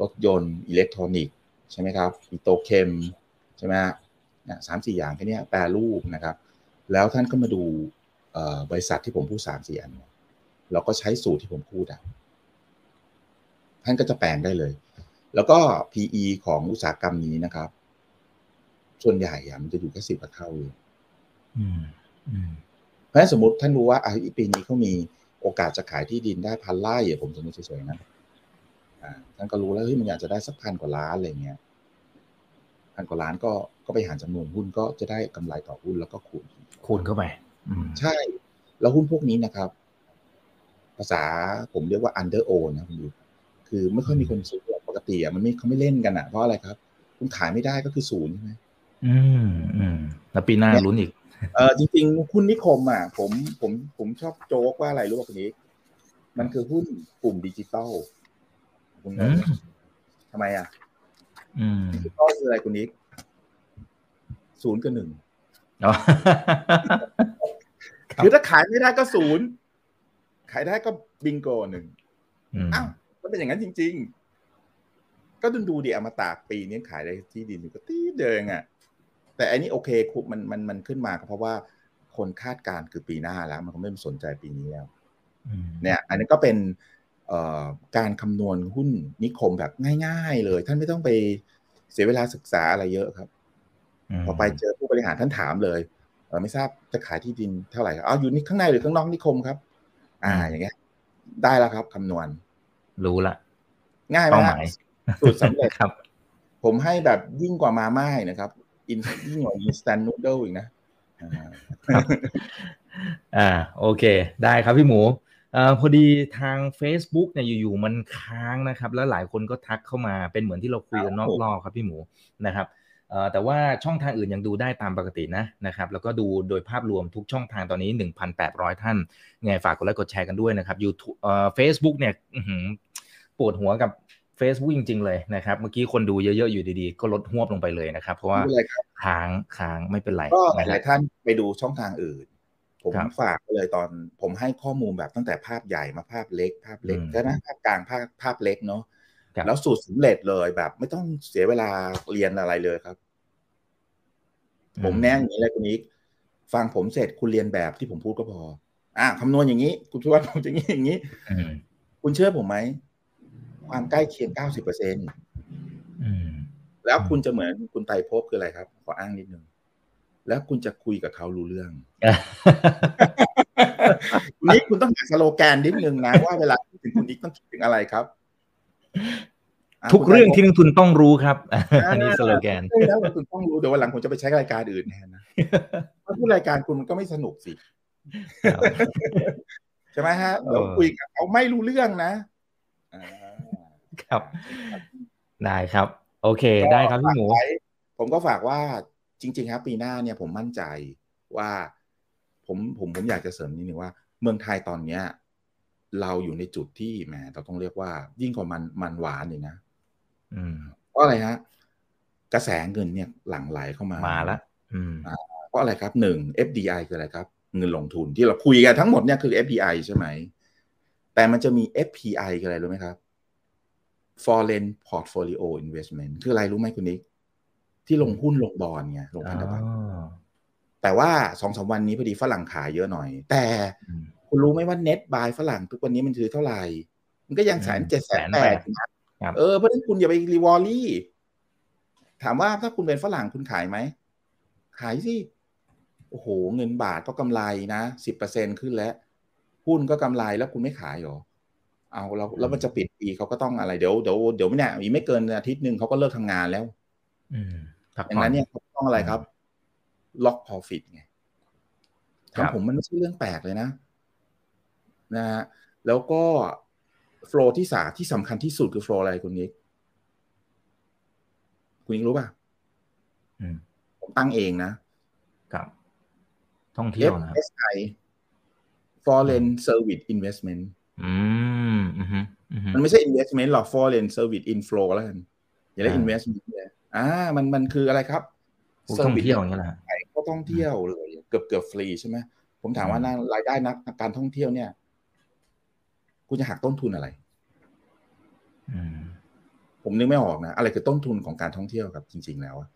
รถยนต์อิเล็กทรอนิกส์ใช่ไหมครับปิโตเคมใช่ไหมฮะเนี่ยสามสี่อย่างแค่เนี้ยแปรรูปนะครับ แล้วท่านก็มาดูบริษัทที่ผมพูดสามสี่อันเราก็ใช้สูตรที่ผมพูดอะ ท่านก็จะแปลงได้เลย แล้วก็ PE ของอุตสาหกรรมนี้นะครับ ส่วนใหญ่อะมันจะอยู่แค่สิบกว่าเท่าเลยอืมอืมเพราะฉะนั้นสมมติท่านรู้ว่าอะอีปีนี้เขามีโอกาสจะขายที่ดินได้พันไร่อะผมสมมติเฉยๆนะอ่าท่านก็รู้แล้วเฮ้ยมันอยากจะได้สักพันกว่าล้านอะไรเงี้ยพันกว่าล้านก็ก็ไปหารจำนวนหุ้นก็จะได้กำไรต่อหุ้นแล้วก็คูณคูณเข้าไปอืมใช่ แล้วหุ้นพวกนี้นะครับ ภาษาผมเรียกว่า under own นะคุณดู คือไม่ค่อยมีคนซื้อหรอกปกติอะมันไม่เขาไม่เล่นกันอะเพราะอะไรครับ คุณขายไม่ได้ก็คือศูนย์ใช่ไหมอืมอืมแล้วปีหน้าลุ้นอีกเออจริงๆหุ้นนิคมอะผมผมผมชอบโจ๊กว่าอะไรรู้ป่ะคุณนี้ มันคือหุ้นกลุ่มดิจิตอลคุณงอืงมไหมทำไมอะอืมดิจิตอลคืออะไรคุณนิกศูนย์กับหนึ่งอ๋อครับคือถ้าขายไม่ได้ก็ศูนย์ขายได้ก็บิงโกหนึ่งอืมอ้าวมัน เป็นอย่างนั้นจริง ๆ ก็ดูดูดิอมตะปีนี้ขายได้ที่ดินอยู่ก็ตีเดิงอะ แต่อันนี้โอเคคุมันมันมันขึ้นมาก็เพราะว่าคนคาดการณ์คือปีหน้าแล้ว มันก็ไม่สนใจปีนี้แล้วอืมเนี่ย อันนี้ก็เป็นเอ่อการคำนวณหุ้นนิคมแบบง่าย ๆ เลย ท่านไม่ต้องไปเสียเวลาศึกษาอะไรเยอะครับมพอไปเจอผู้บริหารท่านถามเลยเออไม่ทราบจะขายที่ดินเท่าไหร่ครับอ๋ออยู่นี่ข้างในหรือข้างนอกนิคมครับ อ่า อย่างเงี้ย ได้แล้วครับคำนวณ รู้ละ ง่ายไหมเป้าหฮะมายสูตรสำเร็จครับ ผมให้แบบยิ่งกว่ามาม่าอีกนะครับอินยิ่งกว่าอินสแตนนูเดิลอีกนะอ่าอ่าโอเค ได้ครับพี่หมูเอ่อพอดีทาง Facebook เนี่ยอยู่ๆมันค้างนะครับ แล้วหลายคนก็ทักเข้ามาเป็นเหมือนที่เราคุยกันนอกรอบครับพี่หมูนะครับเอ่อ แต่ว่าช่องทางอื่นยังดูได้ตามปกตินะนะครับ แล้วก็ดูโดยภาพรวมทุกช่องทางตอนนี้ 1,800 ท่านไงฝากกดไลค์กดแชร์กันด้วยนะครับ YouTube เอ่อ Facebook เนี่ยอื้อหือปวดหัวกับ Facebook จริง ๆ เลยนะครับ เมื่อกี้คนดูเยอะ ๆ อยู่ดีๆ ก็ลดหวบลงไปเลยนะครับ เพราะว่าไม่เป็นไรครับค้างค้างไม่เป็นไรก็หนะคลารับยๆท่านไปดูช่องทางอื่น ผมครับฝากไปเลยตอนผมให้ข้อมูลแบบตั้งแต่ภาพใหญ่มาภาพเล็ก ภาพเล็กอืมใช่ไหมภาพกลางภาพภาพเล็กเนาะครับ แล้วสูตรสำเร็จเลยแบบ ไม่ต้องเสียเวลาเรียนอะไรเลยครับ ผมแนะอย่างนี้เลยคุณนิกฟังผมเสร็จคุณเรียนแบบที่ผมพูดก็พอ อะคำนวณอย่างนี้ คุณช่วยผมอย่างนี้อย่างนี้อืมคุณเชื่อผมไหมความใกล้เคียง90เปอร์เซ็นอืมแล้วคุณจะเหมือนคุณไตรภพคืออะไรครับ ขออ้างนิดนึงแล้วคุณจะคุยกับเขารู้เรื่องนี่คุณต้องหาสโลแกนนิดนึงนะว่าเวลาพูดถึงคุณนิกต้องคิดถึงอะไรครับะ ทุกเรื่องที่คุณนักทุนต้องรู้ครับไตรภพอันนี้สโลแกนใช่แล้วคุณต้องรู้เดี๋ยววันหลังผมจะไปใช้รายการอื่นแทนนะเพราะพูดรายการคุณมันก็ไม่สนุกสิครับใช่ไหมฮะเออเราคุยกับเขาไม่รู้เรื่องนะอ่าครับ ได้ครับ โอเค ได้ครับพี่หมูฝากไว้ผมก็ฝากว่าจริง ๆ ครับ ปีหน้าเนี่ยผมมั่นใจว่า ผมผมผมอยากจะเสริมนิดนึงว่า เมืองไทยตอนเนี้ย เราอยู่ในจุดที่แหมเราต้องเรียกว่า ยิ่งกว่ามันมันหวานเลยนะอืมเพราะอะไรฮะกระแสเงินเนี่ยหลั่งไหลเข้ามามาละอืมเพราะอะไรครับหนึ่ง FDI คืออะไรครับ เงินลงทุนที่เราคุยกันทั้งหมดเนี่ยคือ FDI ใช่ไหม แต่มันจะมี FPI คืออะไรรู้ไหมครับ Foreign Portfolio Investment คืออะไรรู้ไหมคุณนิกที่ลงหุ้นลงบอลไงลงพันธบัตรอ๋อแต่ว่าสองสามวันนี้พอดีฝรั่งขายเยอะหน่อย แต่อืม คุณรู้ไหมว่า net buy ฝรั่งทุกวันนี้มันคือเท่าไหร่ มันก็ยังแสนเจ็ดแสนแปดครับเออเพราะฉะนั้นคุณอย่าไปรีวอลลี่ ถามว่าถ้าคุณเป็นฝรั่งคุณขายไหม ขายสิ โอ้โห เงินบาทก็กำไรนะสิบเปอร์เซ็นขึ้นแล้ว หุ้นก็กำไรแล้วคุณไม่ขายเหรอ เอาแล้วแล้วมันจะปิดปีเขาก็ต้องอะไรเดี๋ยวเดี๋ยวเดี๋ยวไม่แน่อีกไม่เกินอาทิตย์หนึ่งเขาก็เลิกทำงานแล้ว อืมพักดังผ่อนั้นเนี่ยเขาต้องอะไรครับ ล็อก profit ไงครับทำผมมันไม่ใช่เรื่องแปลกเลยนะ นะฮะแล้วก็โฟลที่สาที่สำคัญที่สุดคือโฟลอะไรคุณนิกคุณนิกรู้ป่ะอืมผมตั้งเองนะครับ ท่องเที่ยวนะครับ FSI Foreign Service Investment อืมอืมฮึอืมฮึมันไม่ใช่ investment หรอก foreign service inflow แล้วกันอย่าเรียกอ่า investment เลยอ่า มันมันคืออะไรครับพวกท่องเที่ยวอย่างเงี้ยแหละฮะใช่ก็ท่องเที่ยวเลย เกือบเกือบฟรีใช่ไหมผมถามว่าอืมนะรายได้นักการท่องเที่ยวเนี่ย คุณจะหักต้นทุนอะไรอืมผมนึกไม่ออกนะ อะไรคือต้นทุนของการท่องเที่ยวครับจริง ๆ แล้วอะ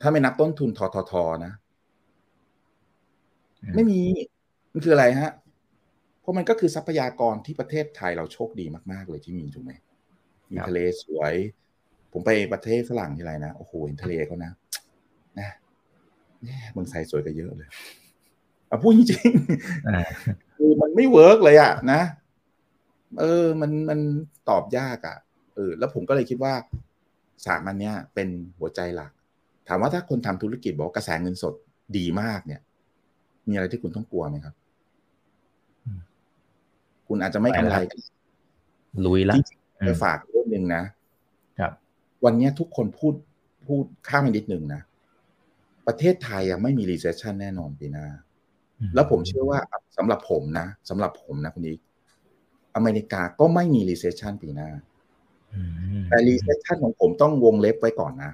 ถ้าไม่นับต้นทุนทททนะอืมไม่มี มันคืออะไรฮะ เพราะมันก็คือทรัพยากรที่ประเทศไทยเราโชคดีมาก ๆ เลยที่มีถูกไหมมีทะเลสวย ผมไปประเทศฝรั่งที่ไรนะ โอ้โหเห็นทะเลเขานะ นะแย่เมืองไทยสวยกว่าเยอะเลยเอาพูดจริงๆอ่าคือมันไม่ work เลยอะนะ เออ มันมันตอบยากอะเออ แล้วผมก็เลยคิดว่าสามอันเนี้ยเป็นหัวใจหลัก ถามว่าถ้าคนทำธุรกิจบอกว่ากระแสเงินสดดีมากเนี่ย มีอะไรที่คุณต้องกลัวไหมครับอืมคุณอาจจะไม่กำไรลุยละจริงอืไปมฝากเรื่องหนึ่งนะครับ วันเนี้ยทุกคนพูดพูดข้ามไปนิดหนึ่งนะ ประเทศไทยยังไม่มี recession แน่นอนปีหน้า แล้วผมเชื่อว่าสำหรับผมนะสำหรับผมนะคุณอีก อเมริกาก็ไม่มี recession ปีหน้าอืมแต่ recession ของผมต้องวงเล็บไว้ก่อนนะ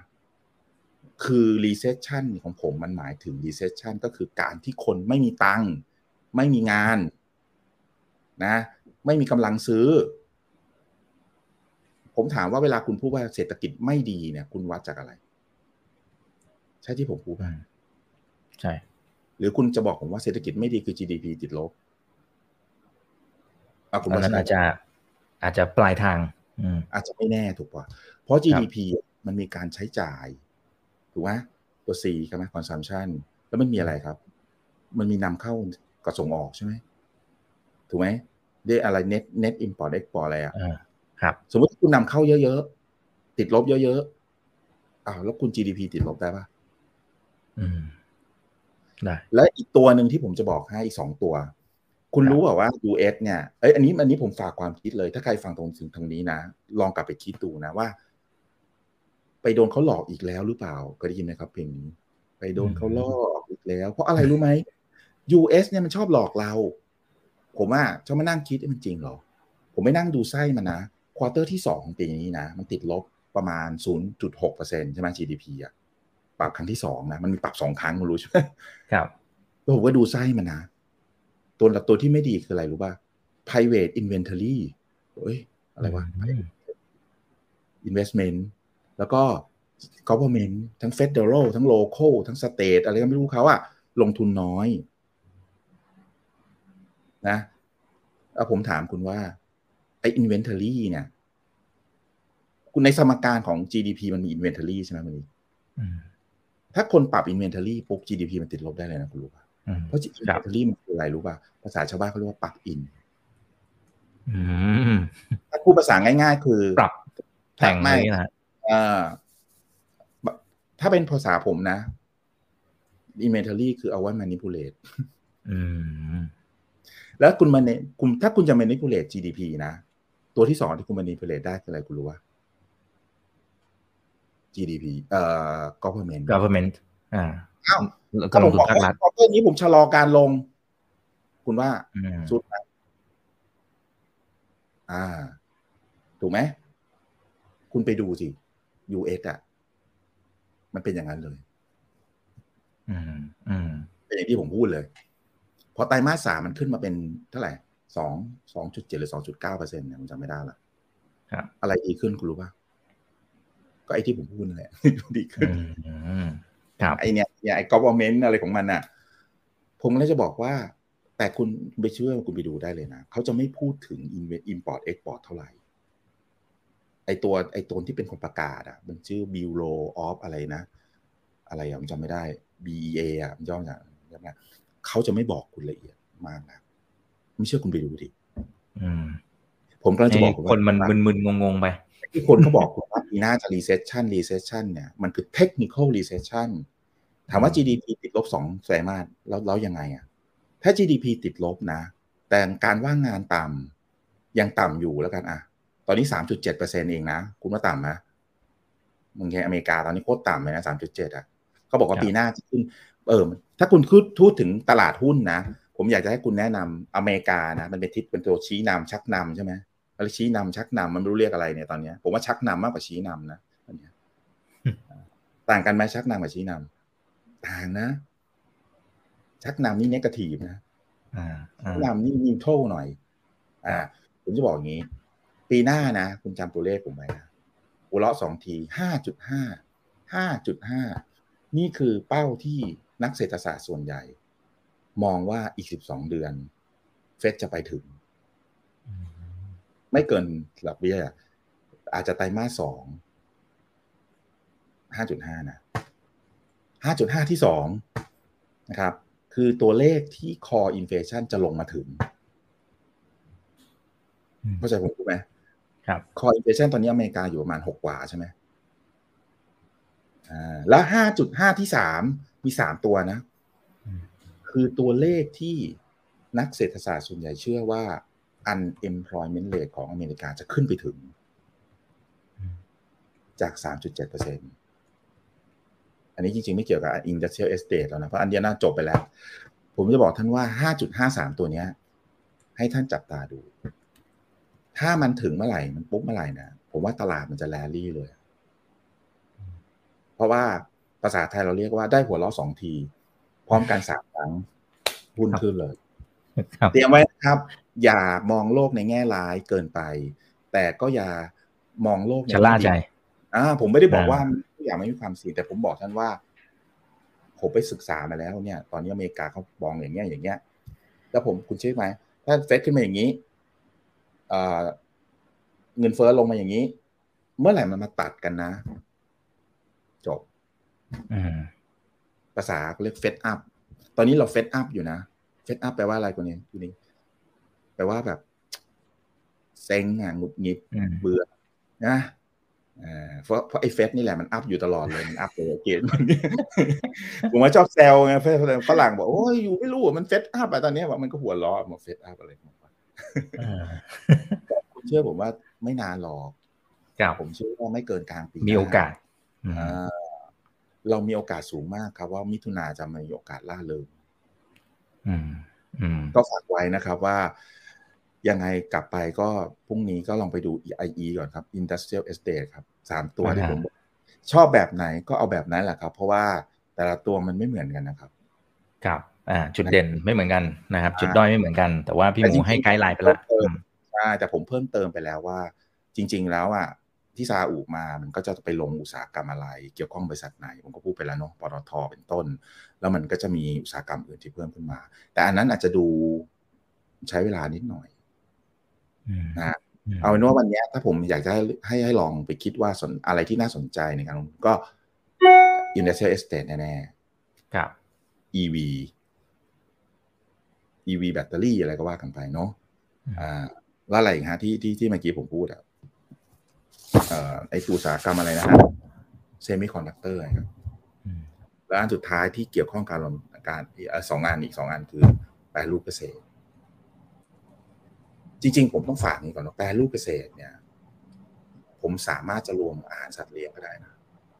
คือ recession ของผมมันหมายถึง recession ก็คือการที่คนไม่มีตังค์ไม่มีงานนะ ไม่มีกำลังซื้อ ผมถามว่าเวลาคุณพูดว่าเศรษฐกิจไม่ดีเนี่ย คุณวัดจากอะไร ใช่ที่ผมพูดอืป่ะมใช่ หรือคุณจะบอกผมว่าเศรษฐกิจไม่ดีคือ GDP ติดลบ อะคุณอันว่านั้นใช่อาจจะอาจจะปลายทางอืมอาจจะไม่แน่ถูกป่ะเพราะ GDP มันมีการใช้จ่าย ถูกไหมตัว C ใช่ไหม consumption แล้วมันมีอะไรครับ มันมีนำเข้ากับส่งออกใช่ไหมถูกไหมได้อะไร net net import export อะไรอะอ่าครับสมมติคุณนำเข้าเยอะๆ ติดลบเยอะๆอ้าวแล้วคุณ GDP ติดลบได้ปะอืมได้และอีกตัวหนึ่งที่ผมจะบอกให้อีกสองตัว คุณครับรู้เปล่าว่า US เนี่ยเอ้ยอันนี้อันนี้ผมฝากความคิดเลย ถ้าใครฟังตรงถึงทางนี้นะ ลองกลับไปคิดดูนะว่า ไปโดนเขาหลอกอีกแล้วหรือเปล่าก็ได้ยินไหมครับเพลงนี้ ไปโดนเขาหลอกอีกแล้ว เพราะอะไรรู้ไหม US เนี่ยมันชอบหลอกเรา ผมอะชอบมานั่งคิดว่ามันจริงเหรอ ผมไม่นั่งดูไส้มันนะควอเตอร์ที่สองของปีนี้นะ มันติดลบประมาณ 0.6%ใช่ไหม GDP อะปรับครั้งที่สองนะ มันมีปรับสองครั้งคุณรู้ใช่ไหมครับแล้วผมก็ดูไส้มันนะ ตัวตัวที่ไม่ดีคืออะไรรู้ป่ะ private inventory เอ้ย อะไรวะอืม investment แล้วก็ government ทั้ง federal ทั้ง local ทั้ง state อะไรก็ไม่รู้เขาอะลงทุนน้อย นะแล้วผมถามคุณว่า ไอ้ inventory เนี่ย คุณในสมการของ GDP มันมี inventory ใช่ไหมมันมีอืมถ้าคนปรับ inventory ปุ๊บ GDP มันติดลบได้เลยนะคุณรู้ป่ะอืม เพราะครับ inventory มันคืออะไรรู้ป่ะภาษาชาวบ้านเขาเรียกว่าปรับอินอืมถ้าพูดภาษาง่าย ๆ คือ ปรับแต่งไม่อะไรนะฮะเอ่อถ้าเป็นภาษาผมนะ inventory คือเอาไว้ manipulate อืมแล้วคุณมาเนคุณถ้าคุณจะ manipulate GDP นะ ตัวที่สองที่คุณ manipulate ได้คืออะไรคุณรู้ว่า GDP เอ่อ government government อ่า อ้าวแล้วก็ถ้าลผงมทุบอนกภาคว่ารัฐควอเตอร์นี้ผมชะลอการลง คุณว่าอืมสุดไหมอ่า ถูกไหม คุณไปดูสิ US อะ มันเป็นอย่างนั้นเลยอืมอืมเป็นอย่างที่ผมพูดเลย พอไตรมาสสามมันขึ้นมาเป็นเท่าไหร่สองสองจุดเจ็ดหรือสองจุดเก้าเปอร์เซ็นต์เนี่ยผมจำไม่ได้ละครับอะไรดีขึ้นคุณรู้ป่ะก็ไอ้ที่ผมพูดนั่นแหละดีขึ้นอืมครับ ไอเนี่ยเนี่ยไอ้ government อะไรของมันอะ ผมเลยจะบอกว่า แต่คุณไปเชื่อคุณไปดูได้เลยนะ เขาจะไม่พูดถึง invest import export เท่าไหร่ ไอตัวไอตัวที่เป็นคนประกาศอะ มันชื่อ Bureau of อะไรนะ อะไรอะผมจำไม่ได้ BEA อะมันย่อมาจากอะไรนะเขาจะไม่บอกคุณละเอียดมากนะไม่เชื่อคุณไปดูดิอืมผมกำลังจะบอกให้ณคนมันว่ามึนๆงงๆไปที่คนเขาบอกคุณว่าปีหน้าจะ recession recession เนี่ย มันคือ technical recession ถามว่า GDP ติดลบสองไตรมาสแล้วแล้วยังไงอะถ้า GDP ติดลบนะ แต่การว่างงานต่ำยังต่ำอยู่แล้วกันอะ ตอนนี้3.7%เองนะ คุณว่าต่ำไหมมึงแค่อเมริกาตอนนี้โคตรต่ำเลยนะ3.7อะเขาบอกว่าครับปีหน้าจะขึ้น เออ ถ้าคุณพูดพูดถึงตลาดหุ้นนะ ผมอยากจะให้คุณแนะนำอเมริกานะ มันเป็นทิศเป็นตัวชี้นำชักนำใช่ไหมอะไรชี้นำชักนำมันไม่รู้เรียกอะไรเนี่ยตอนเนี้ยผมว่าชักนำมากกว่าชี้นำนะตอนเนี้ยต่างกันไหมชักนำกับชี้นำ ต่างนะ ชักนำนี่เนกาทีฟนะอ่าชัอ่ากนำนี่นิวโตรหน่อย อ่า ผมจะบอกอย่างนี้ ปีหน้านะ คุณจำตัวเลขผมไว้นะหัวเราะสองทีห้าจุดห้าห้าจุดห้านี่คือเป้าที่นักเศรษฐศาสตร์ส่วนใหญ่ มองว่าอีกสิบสองเดือน เฟดจะไปถึง ไม่เกินหลักเบี้ยอาจจะไตรมาสสองห้าจุดห้านะ ห้าจุดห้าที่สองนะครับคือตัวเลขที่ core inflation จะลงมาถึงอืมเข้าใจผมถูกไหมครับ core inflation ตอนนี้อเมริกาอยู่ประมาณหกกว่าใช่ไหมอ่าแล้วห้าจุดห้าที่สามมีสามตัวนะอืมคือตัวเลขที่นักเศรษฐศาสตร์ส่วนใหญ่เชื่อว่า unemployment rate ของอเมริกาจะขึ้นไปถึง จาก 3.7%อัน นี้จริงๆ ไม่เกี่ยวกับ industrial estate แล้วนะ เพราะอันเดียวน่าจบไปแล้ว ผมจะบอกท่านว่า 5.53 ตัวเนี้ยให้ท่านจับตาดู ถ้ามันถึงเมื่อไหร่ มันปุ๊บเมื่อไหร่นะ ผมว่าตลาดมันจะแรลลี่เลย เพราะว่าภาษาไทยเราเรียกว่าได้หัวล้อสองที พร้อมกันสามครั้งหุ้นขึ้นเลยครับเตรียมไว้นะครับ อย่ามองโลกในแง่ร้ายเกินไป แต่ก็อย่ามองโลกในชะล่าใจแง่ดีอ่าผมไม่ได้บอกอ่าว่าทุก อย่างไม่มีความเสี่ยงแต่ผมบอกท่านว่า ผมไปศึกษามาแล้วเนี่ย ตอนนี้อเมริกาเขามองอย่างเงี้ยอย่างเงี้ย แล้วผมคุณเชื่อไหมถ้าเฟดขึ้นมาอย่างนี้เอ่อเงินเฟ้อลงมาอย่างนี้ เมื่อไหร่มันมาตัดกันนะ จบอืมภาษาเขาเรียก fed up ตอนนี้เรา fed up อยู่นะ fed up แปลว่าอะไรคนนี้คุณนี้แปลว่าแบบเซ็งอะหงุดหงิดอืมเบื่อนะอ่า เพราะเพราะไอ้เฟสนี่แหละมันอัพอยู่ตลอดเลยมันอัพเลยเกณฑ์ผมว่าชอบแซวไงเฟสฝรั่งบอกโอ้ยอยู่ไม่รู้อะมันเฟสอัพอะตอนเนี้ยบอกมันก็หัวล้อมาเฟสอัพอะไรของมันอ่าคุณเชื่อผมว่าไม่นานหรอกครับผมเชื่อว่าไม่เกินกลางปีมีโอกาสอืมอ่าเรามีโอกาสสูงมากครับ ว่ามิถุนาจะมีโอกาสล่าเริงอืมอืมก็ฝากไว้นะครับว่า ยังไงกลับไปก็พรุ่งนี้ก็ลองไปดู EIE ก่อนครับ Industrial Estate ครับสามตัวที่อ่าผมบอกชอบแบบไหนก็เอาแบบนั้นแหละครับ เพราะว่าแต่ละตัวมันไม่เหมือนกันนะครับ ครับอ่าจุดเด่นไม่เหมือนกันนะครับอ่าจุดด้อยไม่เหมือนกัน แต่ว่าพี่แต่หจริมูงๆให้ไกด์ไลน์ไปแล้วเพิ่มอืมใช่แต่ผมเพิ่มเติมไปแล้วว่า จริง ๆ แล้วอะที่ซาอุมา มันก็จะไปลงอุตสาหกรรมอะไร เกี่ยวข้องบริษัทไหน ผมก็พูดไปแล้วเนาะ ปตท เป็นต้น แล้วมันก็จะมีอุตสาหกรรมอื่นที่เพิ่มขึ้นมา แต่อันนั้นอาจจะดูใช้เวลานิดหน่อยอืม นะ เอาเป็นว่าวันเนี้ยถ้าผมอยากจะให้ให้ให้ลองไปคิดว่าสนอะไรที่น่าสนใจในการลงทุนก็ industrial estate แน่ครับๆ EV EV แบตเตอรี่อะไรก็ว่ากันไปเนาะอืมอ่าแล้วอะไรอีกฮะที่ที่ที่เมื่อกี้ผมพูดอะเอ่อไออุตสาหกรรมอะไรนะฮะ semiconductor ครับอืมแล้วอันสุดท้ายที่เกี่ยวข้องการลงการเอ่อสองอันอีกสองอันคือแปรรูปเกษตร จริง ๆ ผมต้องฝากนี้ก่อนว่าแปรรูปเกษตรเนี่ย ผมสามารถจะรวมอาหารสัตว์เลี้ยงก็ได้นะ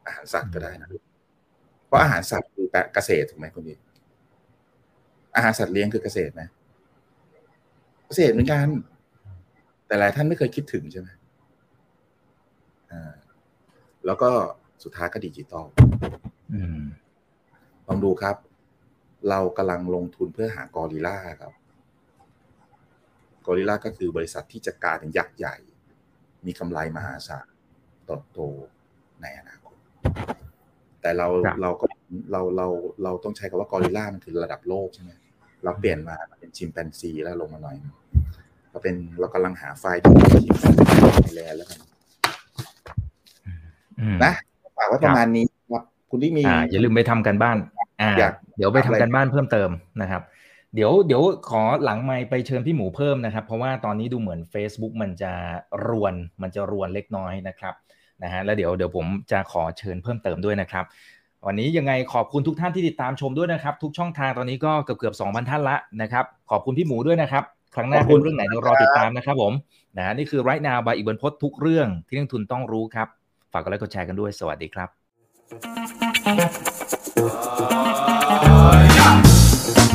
อาหารสัตว์ก็ได้นะเพราะอาหารสัตว์คือแปรเกษตรถูกไหมคุณดีอาหารสัตว์เลี้ยงคือเกษตรไหมเกษตรเหมือนกัน แต่หลายท่านไม่เคยคิดถึงใช่ไหมอ่าแล้วก็สุดท้ายก็ดิจิตอลอืมลองดูครับ เรากำลังลงทุนเพื่อหากอริลลาครับ กอริลลาก็คือบริษัทที่จะกลายเป็นยักษ์ใหญ่ มีกำไรมหาศาลเติบโตในอนาคต แต่เราครับเราก็เราเราเราต้องใช้คำว่ากอริลลามันคือระดับโลกใช่ไหมเราเปลี่ยนมาเป็นชิมแปนซีแล้วลงมาหน่อยหนึ่งเราเป็นเรากำลังหาไฟล์ที่ชิมแปนซีไทยแลนด์แล้วกันอืมนะฝากไว้ประมาณนี้ครับคุณที่มีอ่าอย่าลืมไปทำกันบ้าน อ่าอยากเดี๋ยวไปทำอะไรกันบ้านเพิ่มเติมนะครับ เดี๋ยวเดี๋ยวขอหลังไมค์ไปเชิญพี่หมูเพิ่มนะครับ เพราะว่าตอนนี้ดูเหมือน Facebook มันจะรวนมันจะรวนเล็กน้อยนะครับนะฮะแล้วเดี๋ยวเดี๋ยวผมจะขอเชิญเพิ่มเติมด้วยนะครับ วันนี้ยังไงขอบคุณทุกท่านที่ติดตามชมด้วยนะครับ ทุกช่องทางตอนนี้ก็เกือบเกือบสองพันท่านละนะครับ ขอบคุณพี่หมูด้วยนะครับ ครั้งหน้าเป็นเรื่องไหนเดี๋ยวรอติดตามนะครับผมนะฮะนี่คือ right now by อีกบรรพตทุกเรื่องที่นักทุนต้องรู้ครับ ฝากกดไลค์กดแชร์กันด้วยสวัสดีครับ